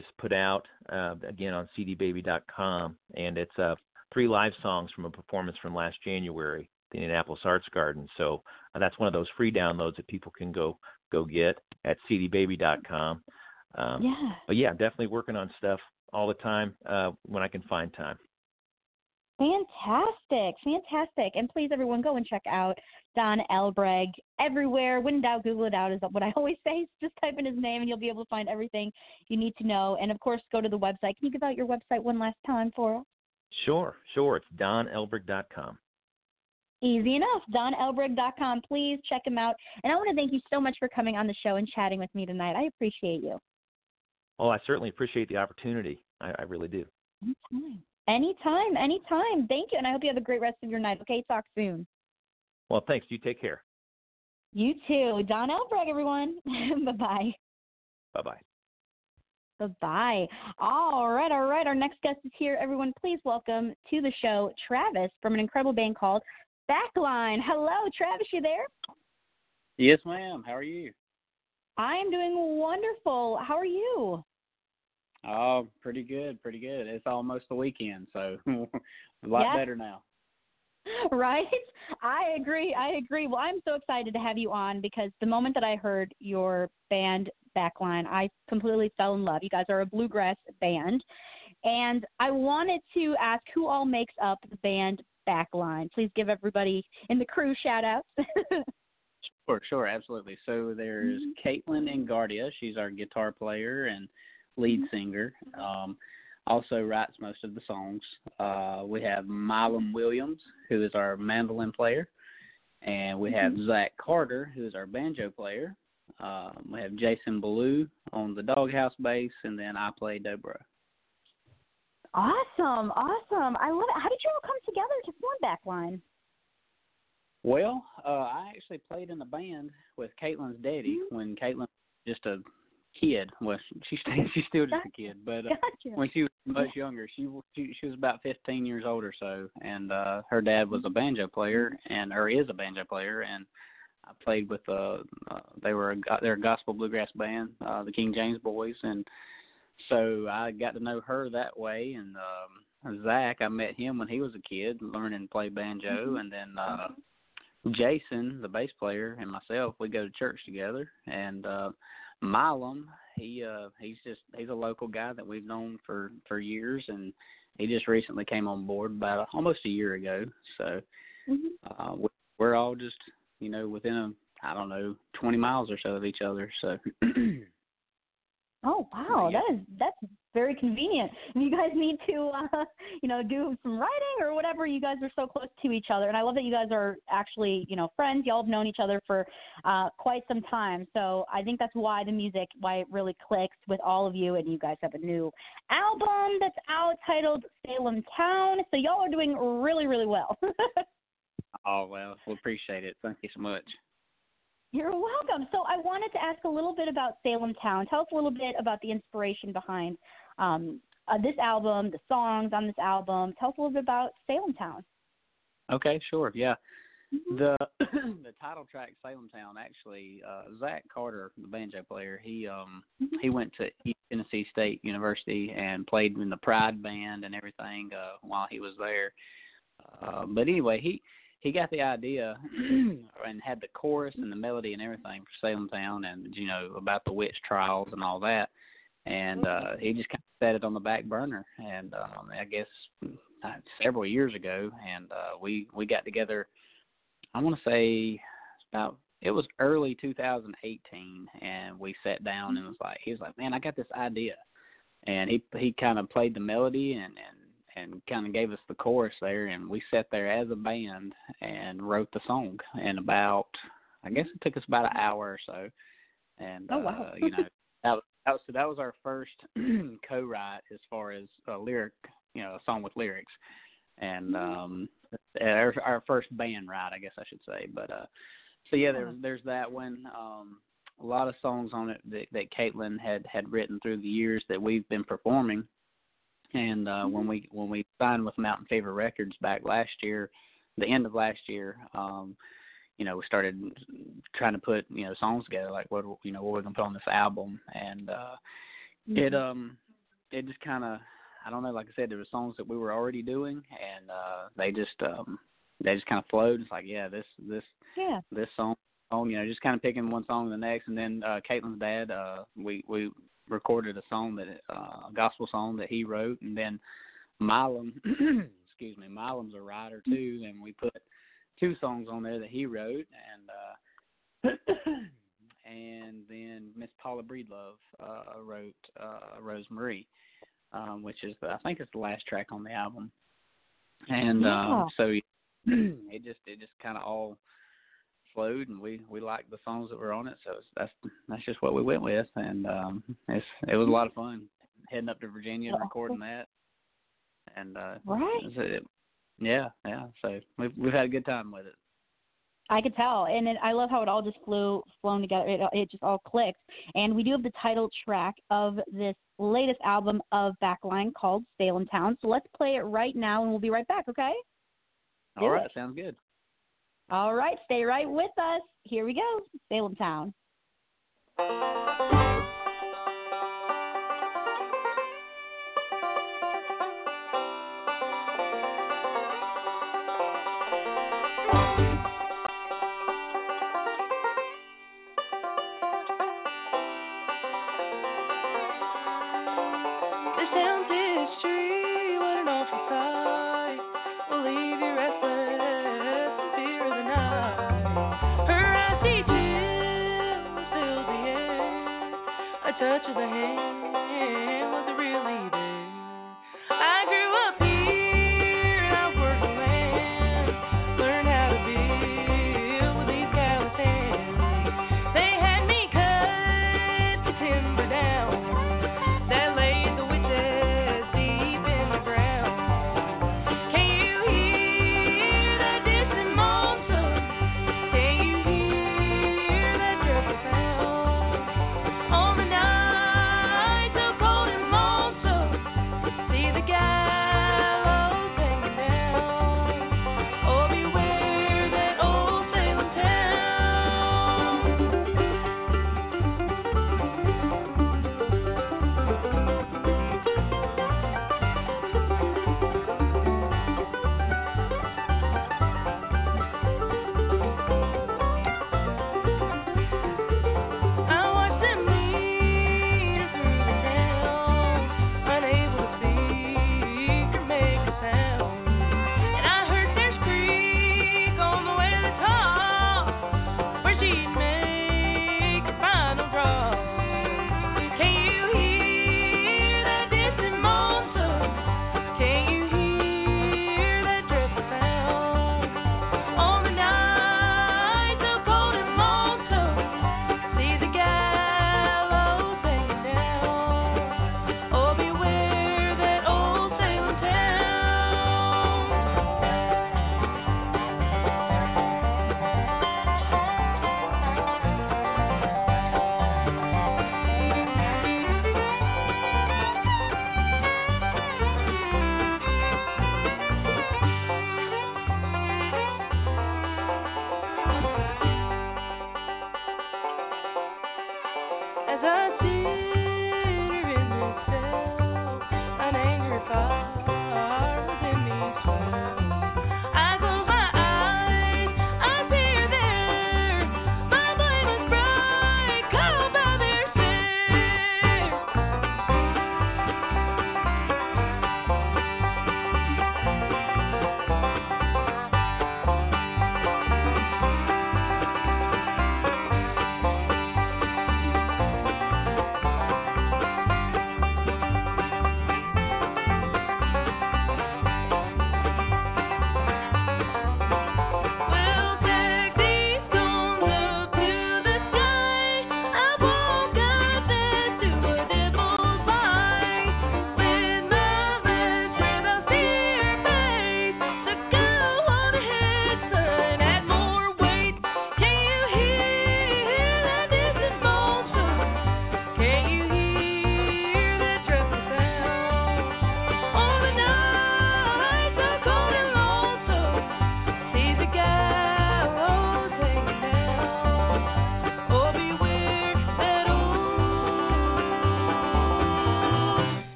C: just put out uh, again on cdbaby.com, and it's uh, three live songs from a performance from last January, the Indianapolis Arts Garden. So uh, that's one of those free downloads that people can go go get at cdbaby.com. Um,
B: yeah.
C: but yeah, definitely working on stuff all the time uh, when I can find time.
B: Fantastic, fantastic. And please, everyone, go and check out Don Elbreg everywhere. When in doubt, Google it out, is what I <laughs> always say. Just type in his name and you'll be able to find everything you need to know. And of course, go to the website. Can you give out your website one last time for us?
C: Sure, sure. It's donelbreg.com.
B: Easy enough. DonElbreg.com. Please check him out. And I want to thank you so much for coming on the show and chatting with me tonight. I appreciate you.
C: Oh, I certainly appreciate the opportunity. I, I really do.
B: Anytime. Anytime, anytime. Thank you. And I hope you have a great rest of your night. Okay, talk soon.
C: Well, thanks. You take care.
B: You too. Don Elbreg, everyone. <laughs> bye bye.
C: Bye bye.
B: Bye bye. All right, all right. Our next guest is here. Everyone, please welcome to the show Travis from an incredible band called Backline. Hello, Travis, you there?
E: Yes, ma'am. How are you?
B: I am doing wonderful. How are you?
E: Oh, pretty good, pretty good. It's almost the weekend, so <laughs> a lot
B: Yeah.
E: better now. <laughs>
B: right? I agree. I agree. Well, I'm so excited to have you on because the moment that I heard your band backline, I completely fell in love. You guys are a bluegrass band. And I wanted to ask who all makes up the band backline. Please give everybody in the crew shout outs. <laughs>
E: Sure, sure, absolutely. So there's mm-hmm. Caitlin Engardia. She's our guitar player and lead singer. Um, also writes most of the songs. Uh, we have Milam Williams, who is our mandolin player, and we have Zach Carter, who is our banjo player. Um, we have Jason Ballou on the doghouse bass, and then I play dobro.
B: awesome. Awesome. I love it. How did you all come together to form backline?
E: Well, uh, I actually played in a band with Caitlin's daddy when Caitlin was just a kid. Well, she stayed, <laughs> she's still just a kid, but uh,
B: Gotcha.
E: when she was <laughs> much younger, she she, she was about 15 years old or so, and uh, her dad was a banjo player, and or is a banjo player, and I played with uh, uh they were a they're a gospel bluegrass band, uh, the King James Boys, and so I got to know her that way, and um, Zach, I met him when he was a kid, learning to play banjo, and then. uh Jason, the bass player, and myself, we go to church together. And uh Milam, he uh he's just he's a local guy that we've known for for years and he just recently came on board about almost a year ago. So
B: Mhm.
E: uh we- we're all just, you know, within a I don't know, 20 miles or so of each other. So <clears throat>
B: Oh wow,
E: Yeah.
B: that is that's very convenient. If you guys need to, uh, <laughs> you know, do some writing or whatever, you guys are so close to each other, and I love that you guys are actually, you know, friends. Y'all have known each other for uh, quite some time, so I think that's why the music, why it really clicks with all of you. And you guys have a new album that's out titled Salem Town, so y'all are doing really, really well. <laughs>
E: oh well, we appreciate it. Thank you so much.
B: You're welcome. So I wanted to ask a little bit about Salem Town. Tell us a little bit about the inspiration behind um, uh, this album, the songs on this album. Tell us a little bit about Salem Town.
E: Okay, sure. Yeah. The <clears throat> the title track Salem Town actually uh Zach Carter, the banjo player, he um he went to East Tennessee State University and played in the Pride band and everything uh while he was there. Uh but anyway, he he got the idea <clears throat> and had the chorus and the melody and everything for Salem Town and you know about the witch trials and all that. And uh he just kind of set it on the back burner. And um I guess uh, several years ago and uh we we got together I want to say about it was early 2018 and we sat down and was like he was like man I got this idea. And he he kind of played the melody and and and kind of gave us the chorus there and we sat there as a band and wrote the song. And about I guess it took us about an hour or so. And
B: Oh, wow.
E: uh you know that was was that was our first <clears throat> co-write as far as a lyric you know a song with lyrics. And um our, our first band ride I guess I should say. But uh so yeah there's there's that one. Um a lot of songs on it that, that Caitlin had had written through the years that we've been performing. And uh, when we when we signed with Mountain Fever Records back last year, the end of last year, um, you know, we started trying to put you know songs together, like what you know what we're gonna put on this album, and uh,
B: Mm-hmm.
E: it um it just kind of I don't know, like I said, there were songs that we were already doing, and uh, they just um they just kind of flowed. It's like yeah, this this
B: Yeah.
E: this song, song, you know, just kind of picking one song the next, and then uh, Caitlin's dad, uh, we we recorded a song that uh, a gospel song that he wrote, and then Milam, <clears throat> excuse me, Milam's a writer too, and we put two songs on there that he wrote, and uh, <clears throat> and then Miss Paula Breedlove uh, wrote uh, Rosemarie, um, which is the, I think it's the last track on the album, and
B: Yeah.
E: um, so <clears throat> it just it just kind of all flowed, and we we liked the songs that were on it, so it's, that's that's just what we went with, and um, it's it was a lot of fun heading up to Virginia and recording that, and uh,
B: Right.
E: it- yeah, yeah. So we've we've had a good time with it.
B: I could tell, and it, I love how it all just flew, flown together. It, it just all clicked. And we do have the title track of this latest album of Backline called Salem Town. So let's play it right now, and we'll be right back. Okay? Do
E: All right,
B: it.
E: sounds good.
B: All right, stay right with us. Here we go, Salem Town.
F: Touch of the hand was really there.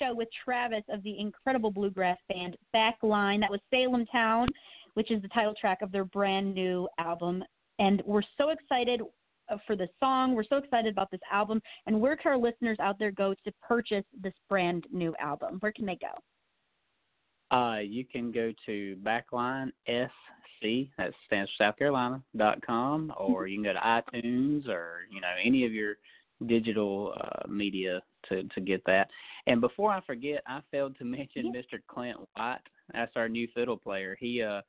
B: Show with Travis of the incredible bluegrass band Backline. That was Salem Town, which is the title track of their brand new album. And we're so excited uh, for the song. We're so excited about this album. And where can our listeners out there go to purchase this brand new album? Where can they go?
E: Uh, you can go to Backline SC, that stands for South Carolina, dot com, or you can go to iTunes or, you know, any of your digital uh, media to, to get that. And before I forget, I failed to mention Mr. Clint White. That's our new fiddle player. He uh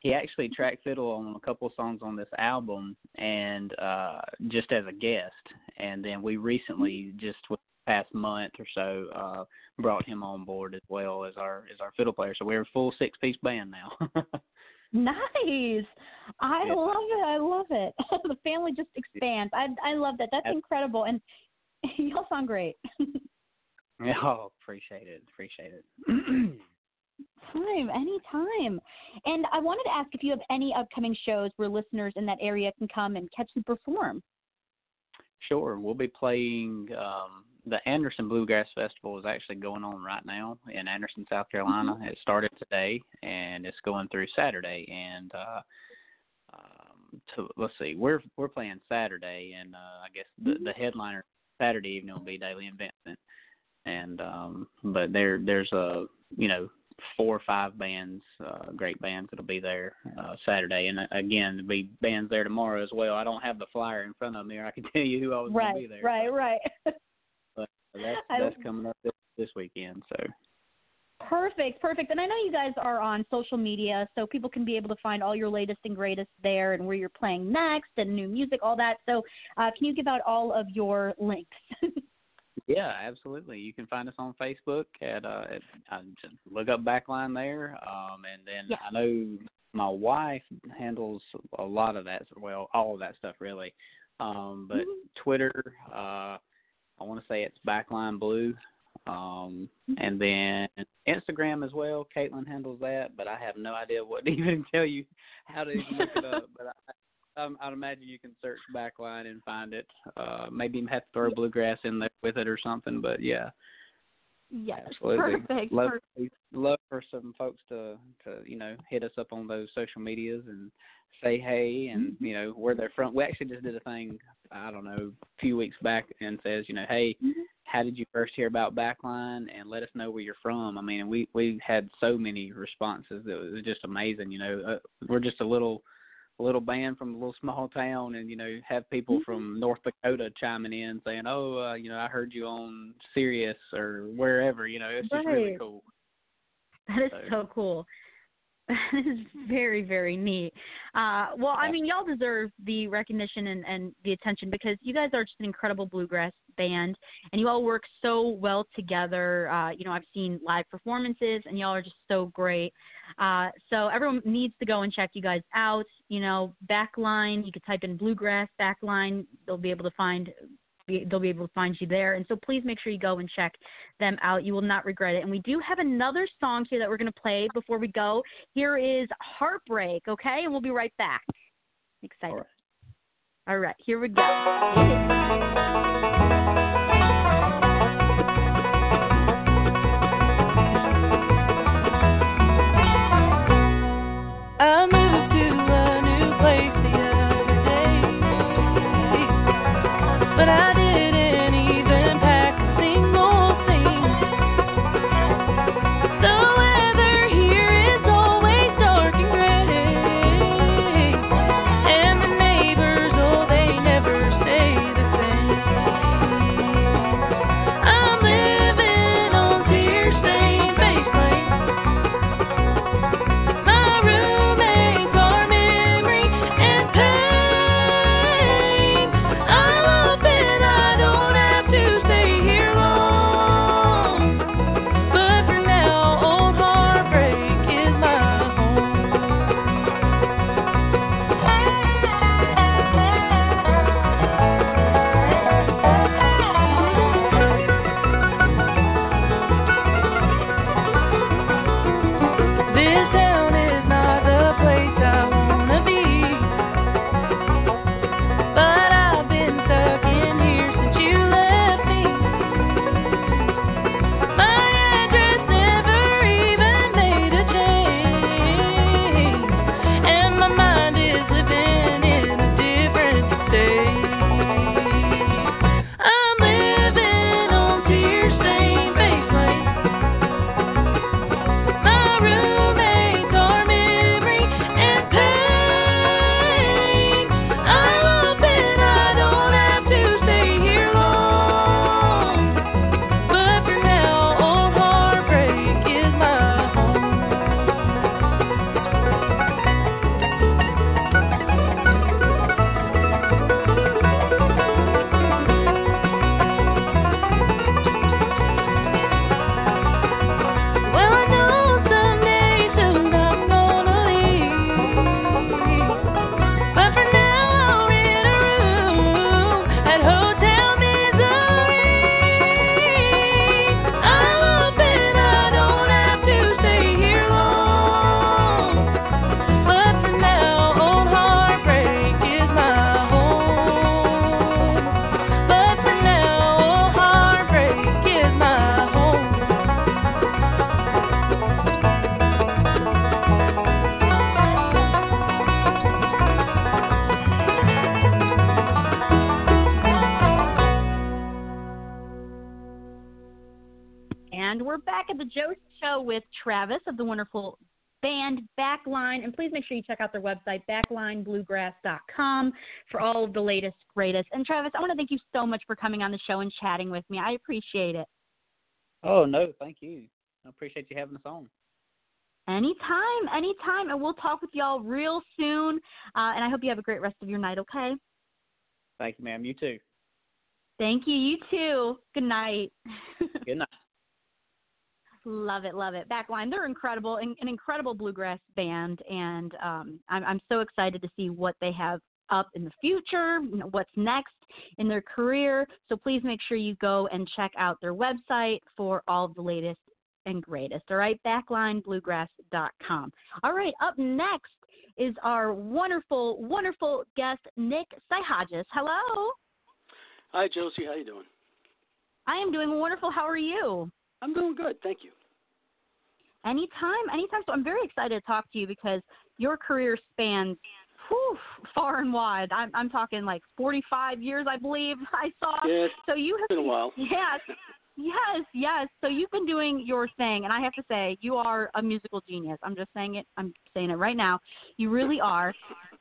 E: he actually tracked fiddle on a couple songs on this album and uh just as a guest and then we recently just with the past month or so uh brought him on board as well as our as our fiddle player so we're a full six piece band now <laughs>
B: Nice. I
E: Yeah.
B: love it. I love it. <laughs> the family just expands. I I love that. That's incredible. And <laughs> y'all sound great. <laughs>
E: oh appreciate it appreciate it <clears throat>
B: time, anytime. And I wanted to ask if you have any upcoming shows where listeners in that area can come and catch you perform.
E: Sure. We'll be playing um the Anderson Bluegrass Festival is actually going on right now in Anderson, South Carolina. It started today and it's going through Saturday and uh um to let's see, we're we're playing Saturday and uh I guess the the headliner Saturday evening will be Dailey and Vincent. And um but there there's a you know four or five bands, uh, great bands that'll be there uh, Saturday, and uh, again, there'll be bands there tomorrow as well. I don't have the flyer in front of me, or I can <laughs> tell you who I was going to be there.
B: Right,
E: there.
B: right, right. <laughs>
E: But that's that's coming up this, this weekend. So
B: Perfect, perfect. And I know you guys are on social media, so people can be able to find all your latest and greatest there and where you're playing next and new music, all that. So, uh, can you give out all of your links? <laughs>
E: yeah, absolutely. You can find us on Facebook at uh, at, uh just look up Backline there, um, and then
B: Yeah.
E: I know my wife handles a lot of that. Well, all of that stuff really. Um, but
B: Mhm.
E: Twitter, uh, I want to say it's Backline Blue. Um, and then Instagram as well. Caitlin handles that, but I have no idea what to <laughs> even tell you how to even look it up. <laughs> But I, um, I'd imagine you can search Backline and find it. Uh, maybe even have to throw bluegrass in there with it or something. But yeah,
B: yes,
E: absolutely.
B: perfect.
E: Love,
B: perfect.
E: love for some folks to to you know hit us up on those social medias and say hey and
B: Mm-hmm.
E: you know where they're from. We actually just did a thing I don't know a few weeks back and says you know hey
B: Mhm.
E: how did you first hear about Backline and let us know where you're from. I mean we we had so many responses that was just amazing. You know uh, we're just a little a little band from a little small town and you know have people from North Dakota chiming in saying oh uh, you know I heard you on Sirius or wherever you know it's just really cool.
B: That is
E: So-
B: so cool. <laughs> That is very, very neat. Uh, well, I mean, y'all deserve the recognition and, and the attention because you guys are just an incredible bluegrass band, and you all work so well together. Uh, you know, I've seen live performances, and y'all are just so great. Uh, so everyone needs to go and check you guys out. You know, Backline. You could type in bluegrass Backline. They'll be able to find. Be- They'll be able to find you there, and so please make sure you go and check them out. You will not regret it. And we do have another song here that we're going to play before we go. Here is Heartbreak, okay? And we'll be right back. Excited.
E: All right.
B: All right, here we go. Their website, backlinebluegrass.com, for all of the latest, greatest. And Travis, I want to thank you so much for coming on the show and chatting with me. I appreciate it.
E: Oh no, thank you. I appreciate you having us on.
B: Anytime, anytime. And we'll talk with y'all real soon. Uh, and I hope you have a great rest of your night, okay?
E: Thank you, ma'am. You too.
B: Thank you. You too. Good night. <laughs>
E: Good night.
B: Love it, love it. Backline, they're incredible, an, an incredible bluegrass band, and um, I'm, I'm so excited to see what they have up in the future, you know, what's next in their career. So please make sure you go and check out their website for all of the latest and greatest. All right, backlinebluegrass.com. All right, up next is our wonderful, wonderful guest, Nick Psyhogios. Hello.
G: Hi, Josie. How you doing?
B: I am doing wonderful. How are you?
G: I'm doing good, thank you.
B: Anytime, anytime. So I'm very excited to talk to you because your career spans whew, far and wide. I'm, I'm talking like 45 years, I believe <laughs> I saw.
G: Yeah,
B: so you have
G: been a while. <laughs>
B: Yes, yes, yes. So you've been doing your thing, and I have to say, you are a musical genius. I'm just saying it. I'm saying it right now. You really are.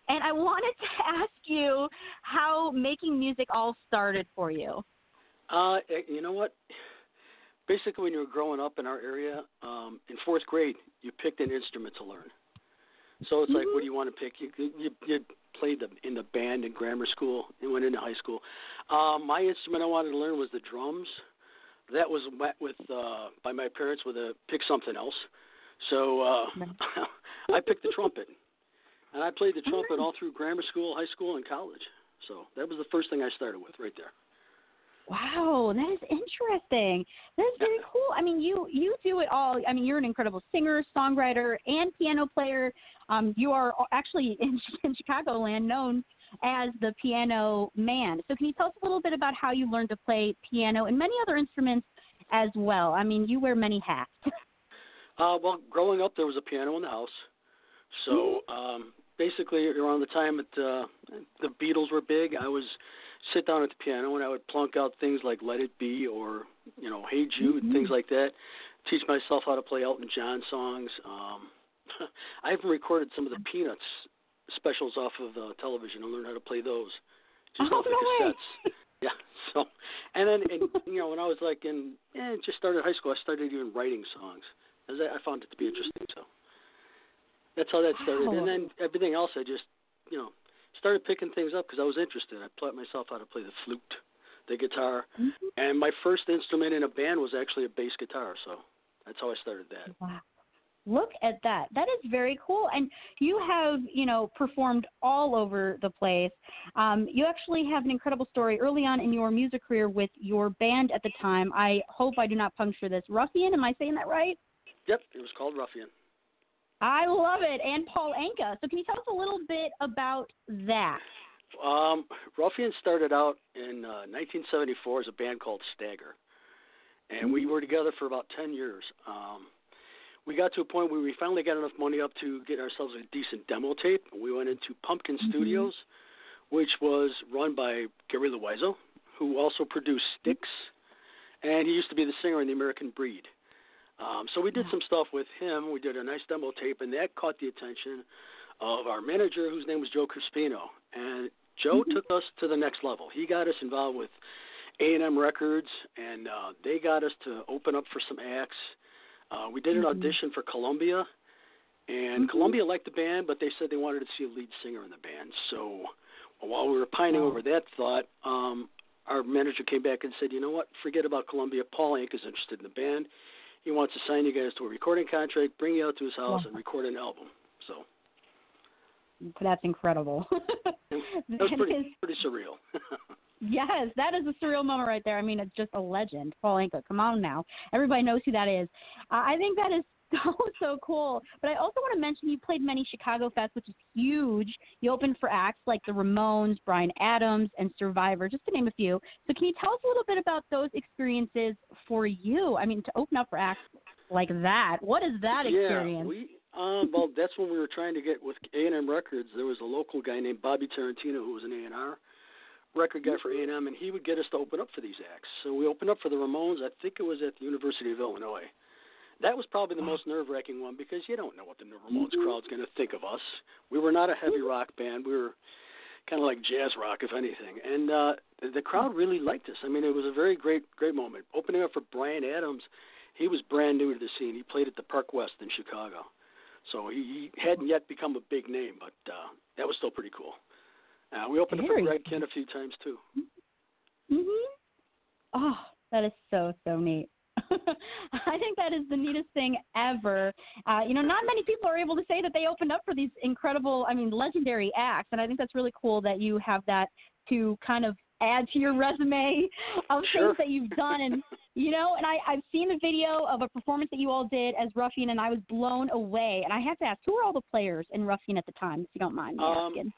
B: And I wanted to <laughs> ask you how making music all started for you.
G: Uh, eh, you know what? Basically, when you were growing up in our area, um, in fourth grade, you picked an instrument to learn. So it's like, what do you want to pick? You you, you played the, in the band in grammar school and went into high school. Um, my instrument I wanted to learn was the drums. That was met with uh, by my parents with a pick something else. So uh, <laughs> I picked the trumpet, and I played the trumpet all through grammar school, high school, and college. So that was the first thing I started with, right there.
B: Wow, that is interesting. That is very cool. I mean, you you do it all. I mean, you're an incredible singer, songwriter, and piano player. Um, you are actually <laughs> in, in Chicagoland known as the Piano Man. So, can you tell us a little bit about how you learned to play piano and many other instruments as well? I mean, you wear many hats. <laughs>
G: Uh, well, growing up, there was a piano in the house. So um, basically, around the time that uh, the Beatles were big, I was sit down at the piano and I would plunk out things like "Let It Be" or you know "Hey Jude,"
B: Mhm.
G: things like that. Teach myself how to play Elton John songs. Um, <laughs> I even recorded some of the Peanuts specials off of uh, television and learned how to play those just
B: Oh,
G: off the
B: no way. <laughs>
G: Yeah. So, and then, and, you know, when I was like in, eh, just started high school, I started even writing songs, as I, I found it to be interesting. So, that's how that started.
B: Wow.
G: And then everything else, I just, you know, started picking things up because I was interested. I taught myself how to play the flute, the guitar,
B: Mhm.
G: and my first instrument in a band was actually a bass guitar. So, that's how I started that.
B: Wow. Look at that. That is very cool. And you have, you know, performed all over the place. Um, you actually have an incredible story early on in your music career with your band at the time. I hope I do not puncture this. Ruffian, am I saying that right?
G: Yep, it was called Ruffian.
B: I love it. And Paul Anka. So can you tell us a little bit about that?
G: Um, Ruffian started out in uh, 1974 as a band called Stagger, and we were together for about 10 years. Um, we got to a point where we finally got enough money up to get ourselves a decent demo tape, and we went into Pumpkin Studios, which was run by Gary Loizzo, who also produced Styx, and he used to be the singer in the American Breed. Um, so we did some stuff with him. We did a nice demo tape, and that caught the attention of our manager, whose name was Joe Crispino. And Joe took us to the next level. He got us involved with A&M Records, and uh, they got us to open up for some acts. Uh, we did an audition for Columbia, and Columbia liked the band, but they said they wanted to see a lead singer in the band. So while we were pining over that thought, um, our manager came back and said, "You know what? Forget about Columbia. Paul Anka is interested in the band. He wants to sign you guys to a recording contract, bring you out to his house, and record an album." So
B: That's incredible. <laughs>
G: it was pretty
B: is-
G: pretty surreal. <laughs>
B: Yes, that is a surreal moment right there. I mean, it's just a legend. Paul Anka, come on now. Everybody knows who that is. Uh, I think that is <laughs> so, so cool. But I also want to mention you played many Chicago Fest, which is huge. You opened for acts like the Ramones, Bryan Adams, and Survivor, just to name a few. So can you tell us a little bit about those experiences for you? I mean, to open up for acts like that, what is that experience?
G: Yeah, we um, well, that's when we were trying to get with A&M Records. There was a local guy named Bobby Tarantino who was an A&R record guy for A&M, and he would get us to open up for these acts. So we opened up for the Ramones. I think it was at the University of Illinois, that was probably the most nerve wracking one because you don't know what the Ramones crowd's going to think of us. We were not a heavy rock band. We were kind of like jazz rock, if anything. And uh, the crowd really liked us. I mean, it was a very great, great moment. Opening up for Bryan Adams, he was brand new to the scene. He played at the Park West in Chicago, so he, he hadn't yet become a big name, but uh, that was still pretty cool. Uh, we opened
B: Very
G: up for Greg Kihn a few times too.
B: Mhm. Oh, that is so so neat. <laughs> I think that is the neatest thing ever. Uh, you know, not many people are able to say that they opened up for these incredible, I mean, legendary acts, and I think that's really cool that you have that to kind of add to your resume <laughs> of
G: Sure.
B: things that you've done. And you know, and I, I've seen the video of a performance that you all did as Ruffian, and I was blown away. And I have to ask, who were all the players in Ruffian at the time, if you don't mind me
G: Um,
B: asking?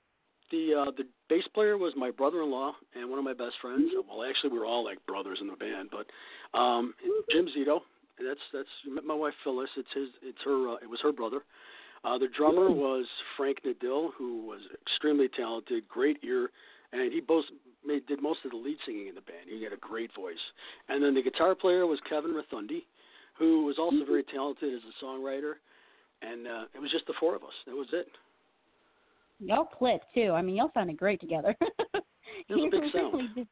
G: The uh, the bass player was my brother-in-law and one of my best friends. Well, actually, we were all like brothers in the band, but um, Jim Zito. That's that's met my wife Phyllis. It's his. It's her. Uh, it was her brother. Uh, the drummer was Frank Nadil, who was extremely talented, great ear, and he both made, did most of the lead singing in the band. He had a great voice. And then the guitar player was Kevin Rathundi, who was also very talented as a songwriter. And uh, it was just the four of us. That was it.
B: Y'all clicked too. I mean, y'all sounded great together. <laughs>
G: It was a big sound.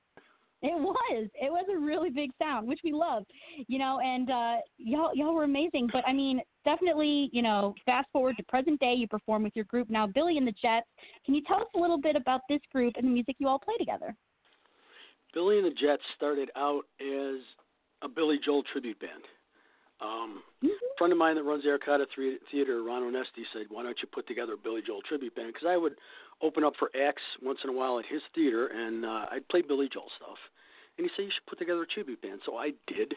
B: It was. It was a really big sound, which we loved. You know, and uh y'all y'all were amazing. But I mean, definitely, you know, fast forward to present day, you perform with your group now, Billy and the Jets. Can you tell us a little bit about this group and the music you all play together?
G: Billy and the Jets started out as a Billy Joel tribute band. Um, a friend of mine that runs the Theater, Ron Onesti, said, "Why don't you put together a Billy Joel tribute band?" Because I would open up for acts once in a while at his theater, and uh, I'd play Billy Joel stuff. And he said, "You should put together a tribute band." So I did,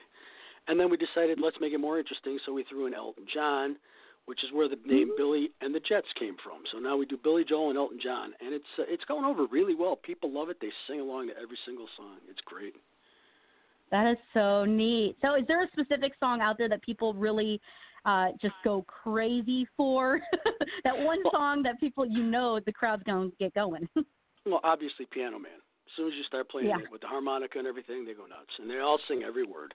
G: and then we decided let's make it more interesting. So we threw in Elton John, which is where the name Billy and the Jets came from. So now we do Billy Joel and Elton John, and it's uh, it's going over really well. People love it. They sing along to every single song. It's great.
B: That is so neat. So, is there a specific song out there that people really uh, just go crazy for? <laughs> that one song that people, you know, the crowd's going to get going. <laughs>
G: Well, obviously, Piano Man. As soon as you start playing
B: Yeah.
G: it with the harmonica and everything, they go nuts, and they all sing every word.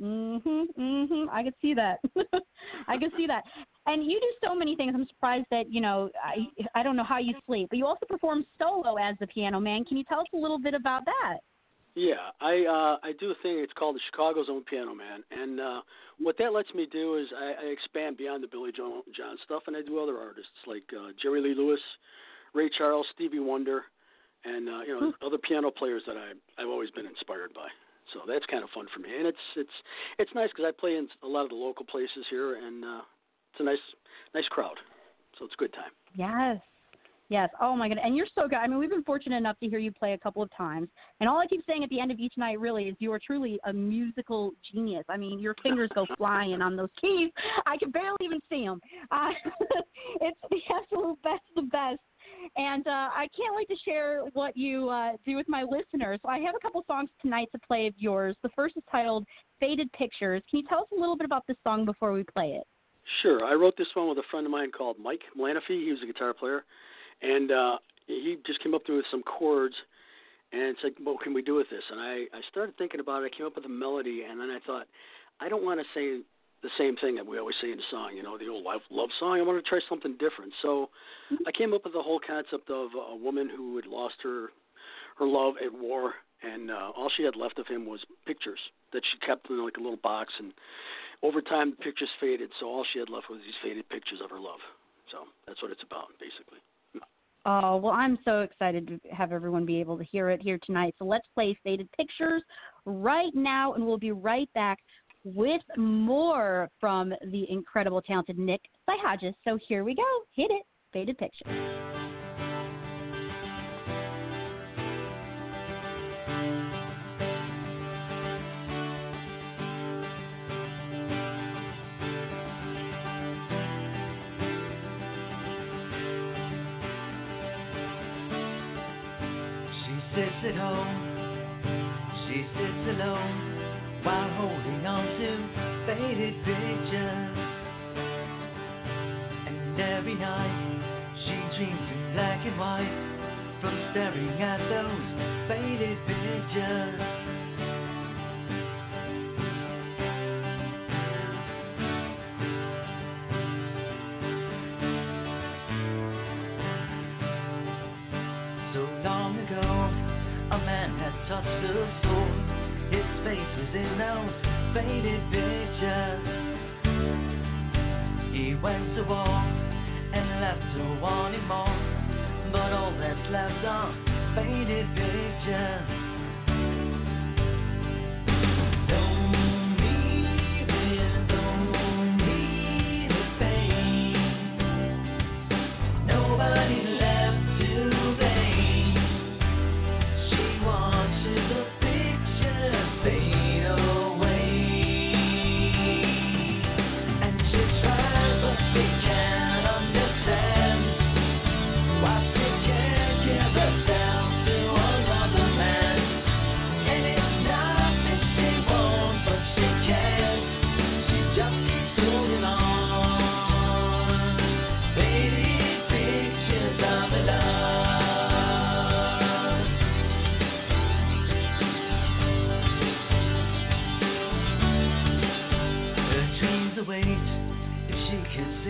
B: mhm, mhm. I could see that. <laughs> I could see that. And you do so many things. I'm surprised that you know. I I don't know how you sleep, but you also perform solo as the Piano Man. Can you tell us a little bit about that?
G: Yeah, I uh, I do a thing. It's called the Chicago's Own Piano Man, and uh, what that lets me do is I, I expand beyond the Billy Joel John stuff, and I do other artists like uh, Jerry Lee Lewis, Ray Charles, Stevie Wonder, and uh, you know other piano players that I I've always been inspired by. So that's kind of fun for me, and it's it's it's nice because I play in a lot of the local places here, and uh, it's a nice nice crowd, so it's a good time.
B: Yes. Yes. Oh my god. And you're so good. I mean, we've been fortunate enough to hear you play a couple of times. And all I keep saying at the end of each night really is you are truly a musical genius. I mean, your fingers go flying on those keys. I can barely even see them. Uh, <laughs> it's the absolute best of the best. And uh, I can't wait to share what you uh, do with my listeners. So I have a couple songs tonight to play of yours. The first is titled Faded Pictures. Can you tell us a little bit about this song before we play it?
G: Sure. I wrote this one with a friend of mine called Mike Malanafi. He was a guitar player, and uh, he just came up to me with some chords and said, "What can we do with this?" And I, I started thinking about it. I came up with a melody, and then I thought, I don't want to say the same thing that we always say in a song, you know, the old love, love song. I want to try something different. So I came up with the whole concept of a woman who had lost her her love at war, and uh, all she had left of him was pictures that she kept in like a little box. And over time, the pictures faded, so all she had left was these faded pictures of her love. So that's what it's about, basically.
B: Oh, well, I'm so excited to have everyone be able to hear it here tonight. So let's play Faded Pictures right now, and we'll be right back with more from the incredible, talented Nick Psyhogios. So here we go. Hit it. Faded Pictures.
D: Sits at home, she sits alone while holding on to faded pictures. And every night she dreams in black and white from staring at those faded pictures. Touched the floor. His face was in those faded pictures. He went to war and left her wanting more. But all that's left are faded pictures.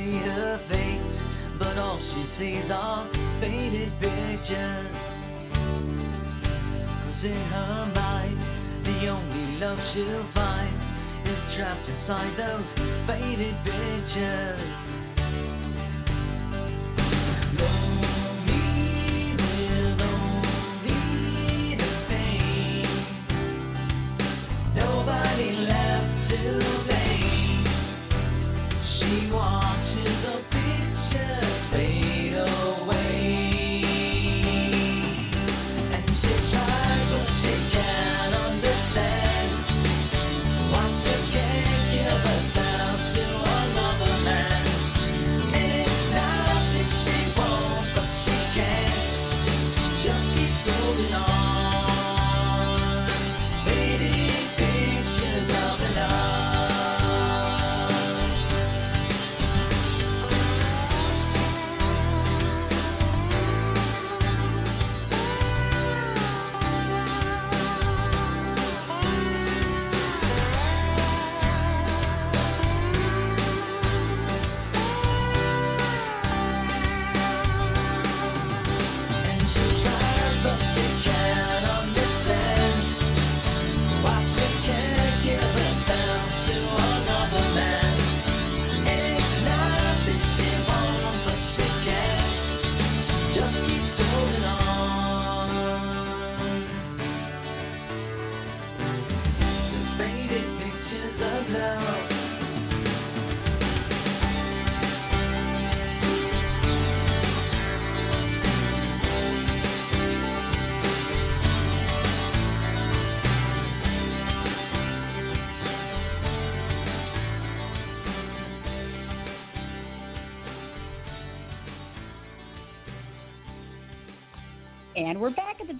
D: See her face, but all she sees are faded pictures. Cause in her mind, the only love she'll find is trapped inside those faded pictures.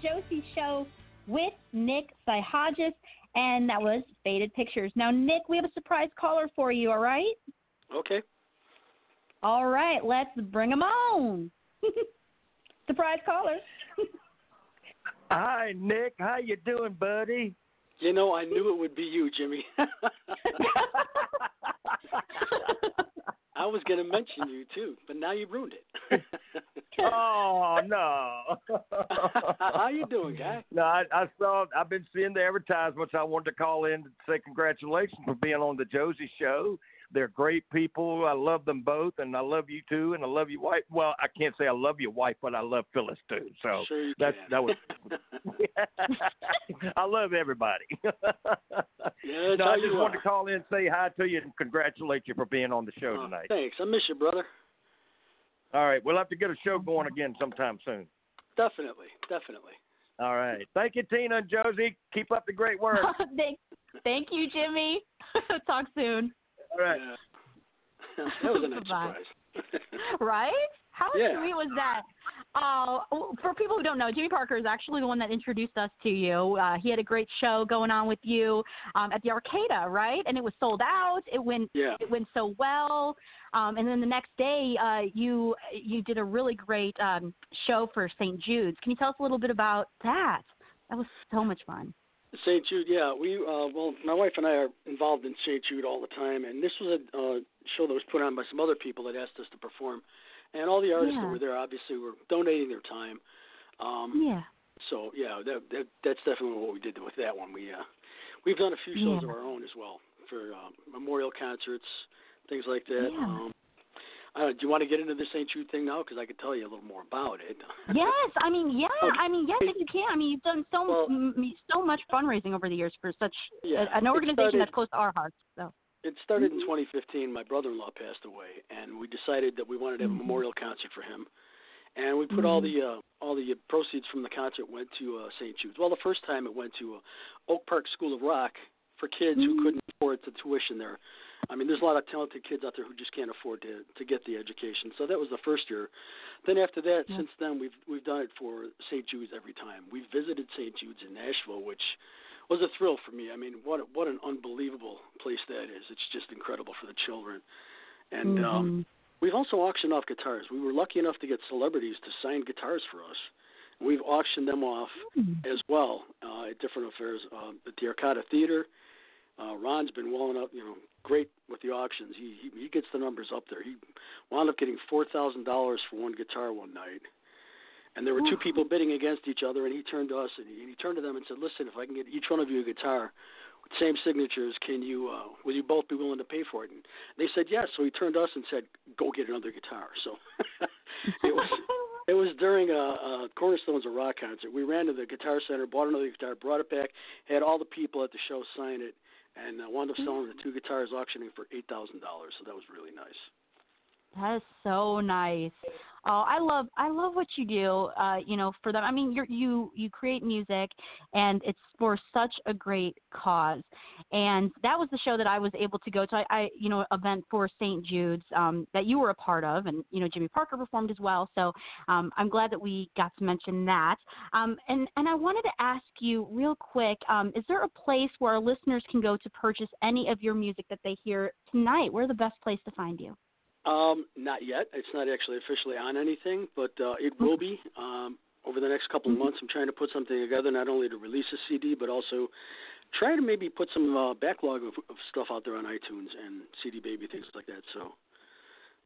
B: Josie Show with Nick Psyhogios, and that was Faded Pictures. Now, Nick, we have a surprise caller for you, all right?
G: Okay.
B: All right, let's bring him on. <laughs> surprise caller. <laughs>
H: Hi, Nick. How you doing, buddy?
G: You know, I knew it would be you, Jimmy. <laughs> I was going to mention you too, but now you ruined it.
H: oh no. <laughs>
G: How you doing, guy?
H: No, I, I saw. I've been seeing the advertisements. I wanted to call in to say congratulations for being on the Josie Show. They're great people. I love them both, and I love you too, and I love your wife. Well, I can't say I love your wife, but I love Phyllis too. So
G: Sure you
H: that's
G: can.
H: that was. <laughs> <laughs> I love everybody. <laughs>
G: Yeah,
H: no, I just wanted to call in, say hi to you, and congratulate you for being on the show
G: Oh,
H: tonight.
G: Thanks. I miss you, brother.
H: All right, we'll have to get a show going again sometime soon.
G: Definitely, definitely.
H: All right. Thank you, Tina and Josie. Keep up the great work.
B: thank, thank you, Jimmy. Talk soon.
H: All right.
G: Yeah. <laughs> that was a nice surprise. <laughs>
B: Right? How
G: Yeah.
B: sweet was that? Uh, for people who don't know, Jimmy Parker is actually the one that introduced us to you. Uh, he had a great show going on with you um, at the Arcada, right? And it was sold out. It went
G: Yeah.
B: it went so well. Um, and then the next day, uh, you you did a really great um, show for St. Jude's. Can you tell us a little bit about that? That was so much fun.
G: St. Jude, yeah. We uh, well, my wife and I are involved in St. Jude all the time, and this was a uh, show that was put on by some other people that asked us to perform, and all the artists
B: Yeah.
G: that were there obviously were donating their time. Um,
B: Yeah.
G: So yeah, that, that that's definitely what we did with that one. We uh, we've done a few shows
B: Yeah.
G: of our own as well for uh, memorial concerts, things like that.
B: Yeah.
G: Um, uh, do you want to get into the St. Jude thing now? Because I could tell you a little more about it. <laughs>
B: Yes, I mean, yeah,
G: Okay.
B: I mean, yes, if you can. I mean, you've done so
G: Well-
B: m- so much fundraising over the years for such
G: Yeah,
B: a- an organization
G: started-
B: that's close to our hearts. So,
G: It started
B: Mhm.
G: in 2015. My brother-in-law passed away, and we decided that we wanted to have a memorial concert for him. And we put all
B: Mhm.
G: the uh, all the proceeds from the concert went to uh, St. Jude's. Well, the first time it went to uh, Oak Park School of Rock for kids who couldn't afford the tuition there. I mean, there's a lot of talented kids out there who just can't afford to to get the education. So that was the first year. Then after that,
B: Yeah.
G: since then we've we've done it for St. Jude's every time. We visited St. Jude's in Nashville, which was a thrill for me. I mean, what what an unbelievable place that is. It's just incredible for the children. And um
B: Mhm.
G: we've also auctioned off guitars. We were lucky enough to get celebrities to sign guitars for us. We've auctioned them off
B: Mhm.
G: as well uh, at different affairs. Uh, at the Arcada Theater, uh, Ron's been welling up, you know, great with the auctions. He he, he gets the numbers up there. He wound up getting four thousand dollars for one guitar one night, and there were two people bidding against each other. And he turned to us and he, and he turned to them and said, "Listen, if I can get each one of you a guitar." with Same signatures. Can you? Uh, will you both be willing to pay for it? And they said yes. So he turned to us and said, "Go get another guitar." So <laughs> it was it was during a, a Cornerstones of Rock concert. We ran to the Guitar Center, bought another guitar, brought it back, had all the people at the show sign it, and uh, wound up selling the two guitars, auctioning for eight thousand dollars. So that was really nice.
B: That is so nice. Oh, I love I love what you do. Uh, you know, for them. I mean, you you you create music, and it's for such a great cause. And that was the show that I was able to go to. I, I you know, event for St. Jude's um, that you were a part of, and you know, Jimmy Parker performed as well. So um, I'm glad that we got to mention that. Um, and and I wanted to ask you real quick: um, Is there a place where our listeners can go to purchase any of your music that they hear tonight? Where the best place to find you?
G: Um, not yet. It's not actually officially on anything, but uh, it will be um, over the next couple of months. I'm trying to put something together, not only to release a CD, but also try to maybe put some uh, backlog of, of stuff out there on iTunes and CD Baby things like that. So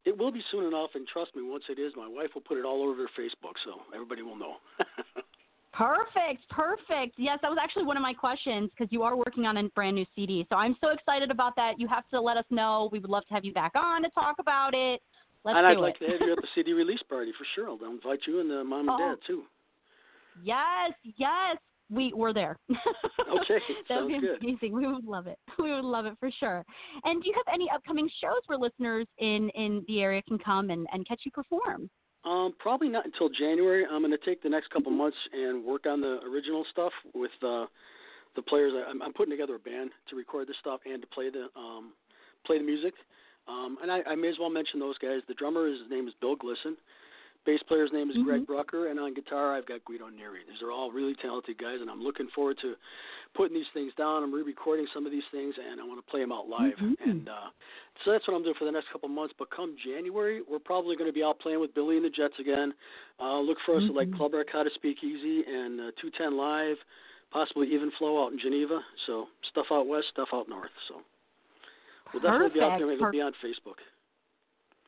G: it will be soon enough, and trust me, once it is, my wife will put it all over Facebook, so everybody will know. <laughs>
B: Perfect, perfect. Yes, that was actually one of my questions because you are working on a brand new CD. So I'm so excited about that. You have to let us know. We would love to have you back on to talk about it. Let's
G: and
B: do
G: I'd
B: it.
G: like to have you at the <laughs> CD release party for sure. I'll invite you and the mom and
B: Oh.
G: dad too.
B: Yes, yes. We we're there. <laughs>
G: Okay,
B: that would be
G: sounds good.
B: amazing. We would love it. We would love it for sure. And do you have any upcoming shows where listeners in in the area can come and and catch you perform?
G: Um, probably not until January. I'm going to take the next couple months and work on the original stuff with uh, the players. I'm, I'm putting together a band to record this stuff and to play the um, play the music. Um, and I, I may as well mention those guys. The drummer, his name is Bill Glisson. Bass player's name is Greg Brucker, and on guitar I've got Guido Neri. These are all really talented guys, and I'm looking forward to putting these things down. I'm re-recording some of these things, and I want to play them out live.
B: Mhm.
G: And uh, so that's what I'm doing for the next couple of months. But come January, we're probably going to be out playing with Billy and the Jets again. Uh, look for us at like
B: Mhm.
G: Club Arcada Speakeasy and uh, 210 Live, possibly Even Flow out in Geneva. So stuff out west, stuff out north. So we'll definitely be out there.
B: Perfect,
G: It'll be on Facebook.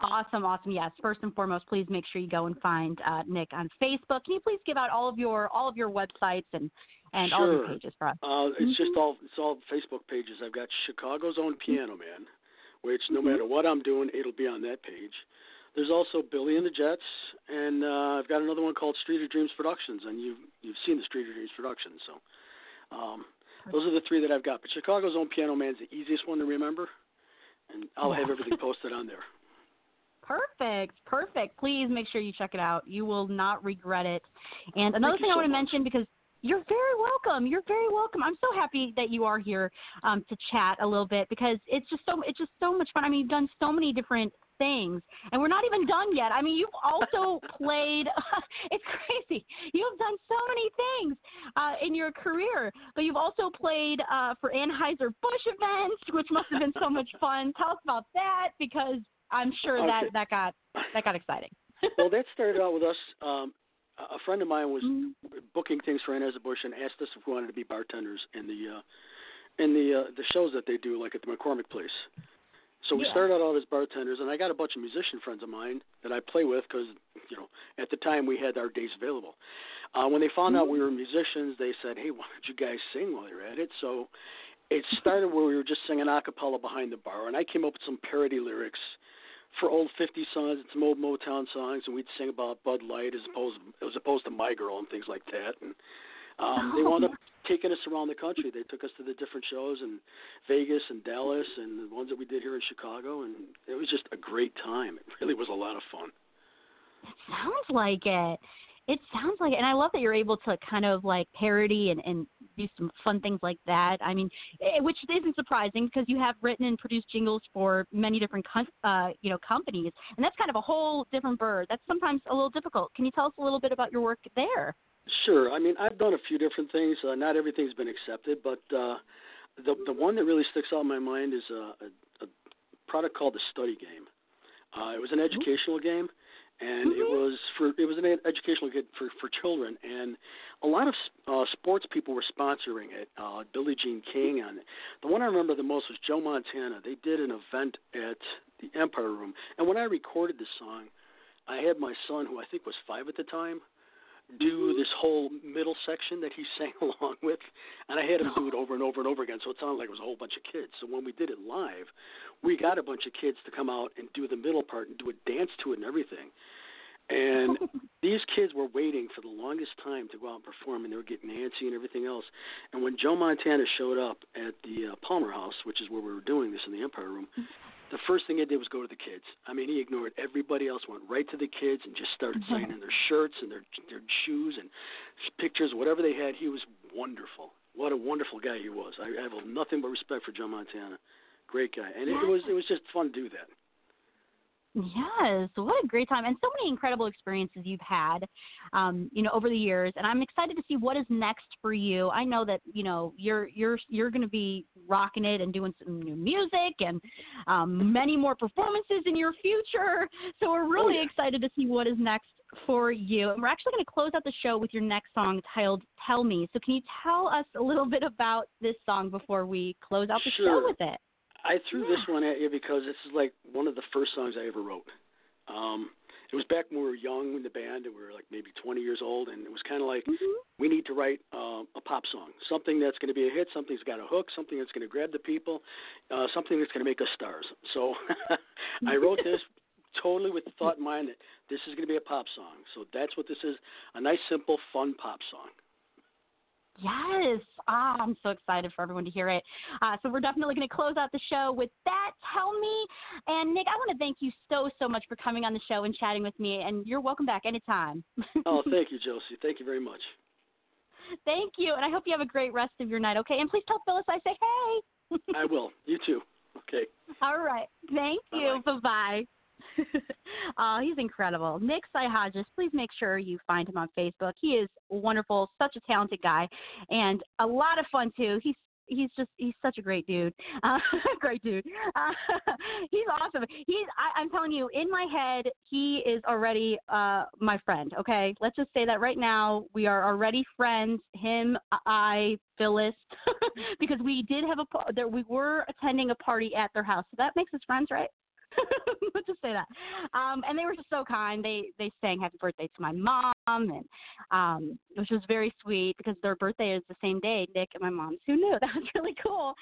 B: Awesome, awesome. Yes. First and foremost, please make sure you go and find uh, Nick on Facebook. Can you please give out all of your all of your websites and and all of your
G: Sure.
B: pages for us?
G: Uh, it's just
B: Mhm.
G: all it's all Facebook pages. I've got Chicago's own Piano Man, which no
B: Mhm.
G: matter what I'm doing, it'll be on that page. There's also Billy and the Jets, and uh, I've got another one called Street of Dreams Productions, and you've you've seen the Street of Dreams Productions, so um, those are the three that I've got. But Chicago's own Piano Man's the easiest one to remember, and I'll have everything posted on there.
B: Perfect, perfect. Please make sure you check it out. You will not regret it. And another
G: Thank
B: thing I
G: so
B: want to
G: much.
B: mention because you're very welcome. You're very welcome. I'm so happy that you are here um, to chat a little bit because it's just so it's just so much fun. I mean, you've done so many different things, and we're not even done yet. I mean, you've also <laughs> played. <laughs> it's crazy. You've done so many things uh, in your career, but you've also played uh, for Anheuser Busch events, which must have been so much <laughs> fun. Tell us about that because I'm sure that
G: Okay.
B: that got that got exciting. <laughs>
G: well, that started out with us. Um, a friend of mine was
B: Mhm.
G: booking things for Anheuser-Busch and asked us if we wanted to be bartenders in the uh, in the uh, the shows that they do, like at the McCormick Place. So we
B: Yeah.
G: started out as bartenders, and I got a bunch of musician friends of mine that I play with because you know at the time we had our days available. Uh, when they found out we were musicians, they said, "Hey, why don't you guys sing while you're at it?" So it started where we were just singing a cappella behind the bar, and I came up with some parody lyrics for old 50 songs and some old Motown songs, and we'd sing about Bud Light as opposed as opposed to My Girl and things like that. And um, they wound up taking us around the country. They took us to the different shows in Vegas and Dallas, and the ones that we did here in Chicago, and it was just a great time. It really was a lot of fun.
B: It sounds like it. It sounds like it, and I love that you're able to kind of like parody and, and do some fun things like that. I mean, eh, which isn't surprising because you have written and produced jingles for many different com- uh, you know companies, and that's kind of a whole different bird. That's sometimes a little difficult. Can you tell us a little bit about your work there?
G: Sure. I mean, I've done a few different things. Uh, not everything's been accepted, but uh, the the one that really sticks out in my mind is a, a, a product called the Study Game. Uh, it was an educational game, and it was for it was an educational game for for children, and a lot of uh, sports people were sponsoring it. Uh, Billie Jean King, and the one I remember the most was Joe Montana. They did an event at the Empire Room, and when I recorded this song, I had my son, who I think was five at the time, do this whole middle section that he <laughs> sang along with, and I had him do it over and over and over again. So it sounded like it was a whole bunch of kids. So when we did it live, we got a bunch of kids to come out and do the middle part and do a dance to it and everything. And <laughs> these kids were waiting for the longest time to go out and perform, and they were getting antsy and everything else. And when Joe Montana showed up at the uh, Palmer House, which is where we were doing this in the Empire Room, the first thing he did was go to the kids. I mean, he ignored everybody else, went right to the kids, and just started mm-hmm. signing their shirts and their their shoes and pictures, whatever they had. He was wonderful. What a wonderful guy he was. I, I have nothing but respect for Joe Montana. Great guy, and it, it was it was just fun to do that.
B: Yes, what a great time and so many incredible experiences you've had, um, you know, over the years. And I'm excited to see what is next for you. I know that you know you're you're you're going to be rocking it and doing some new music and um, <laughs> many more performances in your future. So we're really
G: yeah.
B: excited to see what is next for you. And we're actually going to close out the show with your next song titled "Tell Me." So can you tell us a little bit about this song before we close out the show with it?
G: I threw this one at you because this is like one of the first songs I ever wrote. Um, it was back when we were young in the band and we were like maybe 20 years old, and it was kind of like we need to write uh, a pop song, something that's going to be a hit, something that's got a hook, something that's going to grab the people, uh, something that's going to make us stars. So <laughs> I wrote this <laughs> totally with the thought in mind that this is going to be a pop song. So that's what this is a nice, simple, fun pop song.
B: Yes. Ah, I'm so excited for everyone to hear it. Uh, so we're definitely going to close out the show with that. Tell me. And Nick, I want to thank you so, so much for coming on the show and chatting with me. And you're welcome back anytime. <laughs>
G: Oh, thank you, Josie. Thank you very much.
B: thank you. And I hope you have a great rest of your night, okay? And please tell Phyllis I say hey.
G: I will. You too. Okay. <laughs>
B: All right. Thank you. Bye bye. <laughs> oh, he's incredible. Nick Hodges, please make sure you find him on Facebook. He is wonderful, such a talented guy, and a lot of fun too. He's he's just he's such a great dude uh, <laughs> great dude uh, <laughs> he's awesome he's I, i'm telling you in my head he is already uh my friend okay let's just say that right now we are already friends him i phyllis because we did have a there we were attending a party at their house so that makes us friends right <laughs> Let's just say that. Um, and they were just so kind. They they sang happy birthday to my mom, and um, which was very sweet because their birthday is the same day, Nick and my mom's. Who knew? <laughs> That was really cool.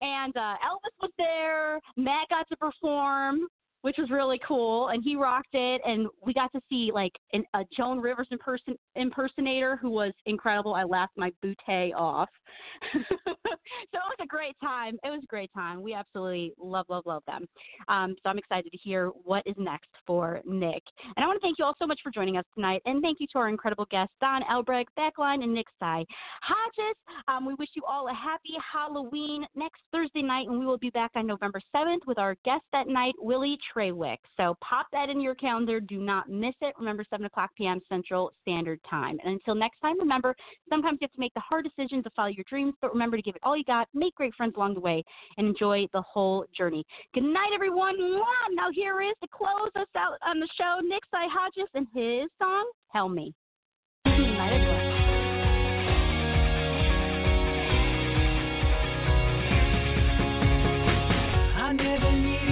B: And uh, Elvis was there. Matt got to perform. Which was really cool, and he rocked it. And we got to see like an, a Joan Rivers imperson- impersonator who was incredible. I laughed my bootay off. <laughs> so it was a great time. It was a great time. We absolutely love, love, love them. Um, so I'm excited to hear what is next for Nick. And I want to thank you all so much for joining us tonight. And thank you to our incredible guests, Don Elbreg, Backline, and Nick Sy. Hodges, um, we wish you all a happy Halloween next Thursday night, and we will be back on November 7th with our guest that night, Willie Treywick. So pop that in your calendar. Do not miss it. Remember, 7 o'clock p.m. Central Standard Time. And until next time, remember, sometimes you have to make the hard decision to follow your dreams, but remember to give it all you got, make great friends along the way, and enjoy the whole journey. Good night, everyone. Now here is to close us out on the show, Nick Psyhogios and his song, Tell Me. Good night, everyone.
D: I never needed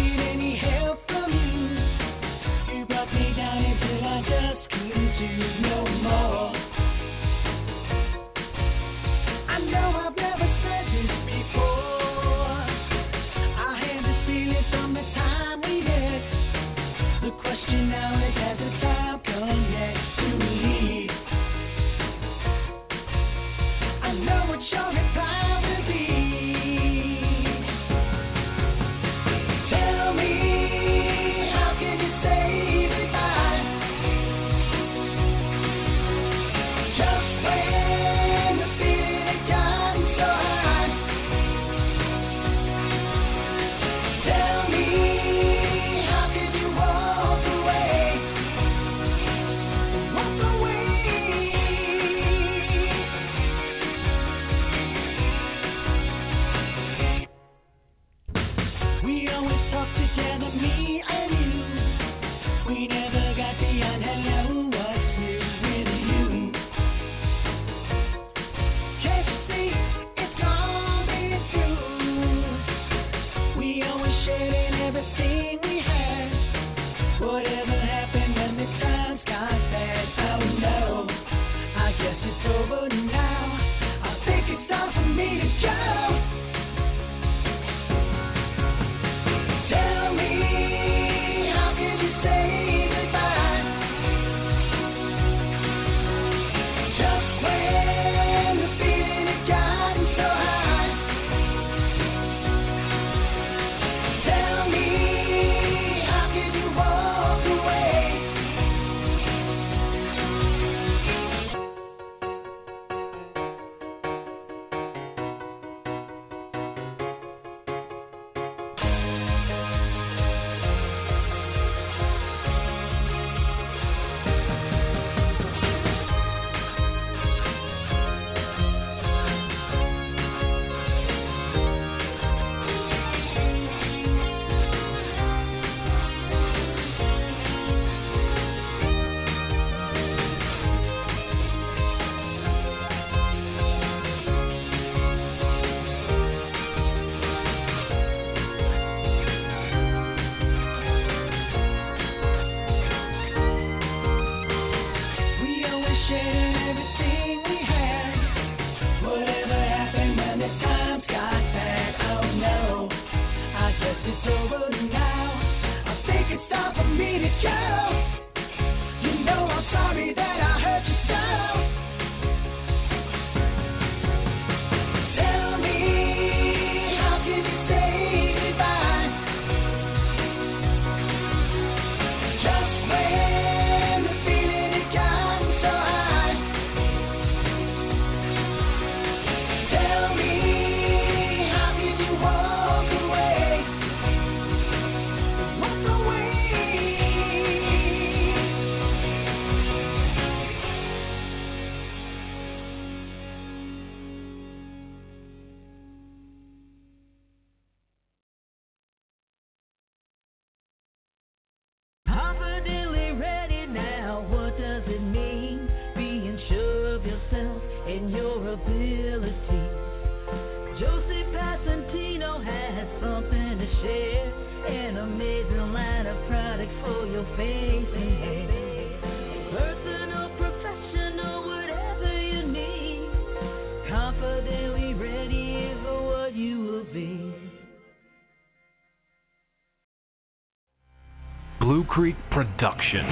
I: Blue Creek Production,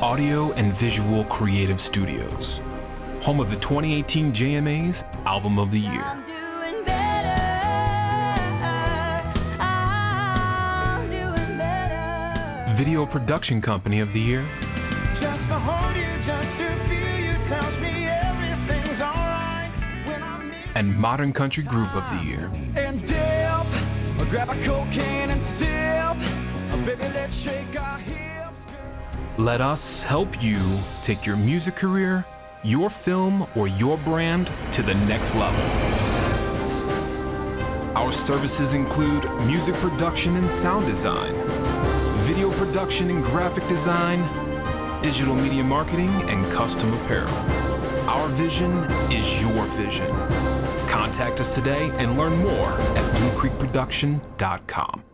I: audio and visual creative studios, home of the 2018 JMA's Album of the Year. Video Production Company of the Year,
F: Just to hold you, just to feel you tells me everything's alright when I'm
I: and Modern Country Group of the Year.
F: and dip.
I: Let us help you take your music career, your film, or your brand to the next level. Our services include music production and sound design, video production and graphic design, digital media marketing, and custom apparel. Our vision is your vision. Contact us today and learn more at bluecreekproduction.com.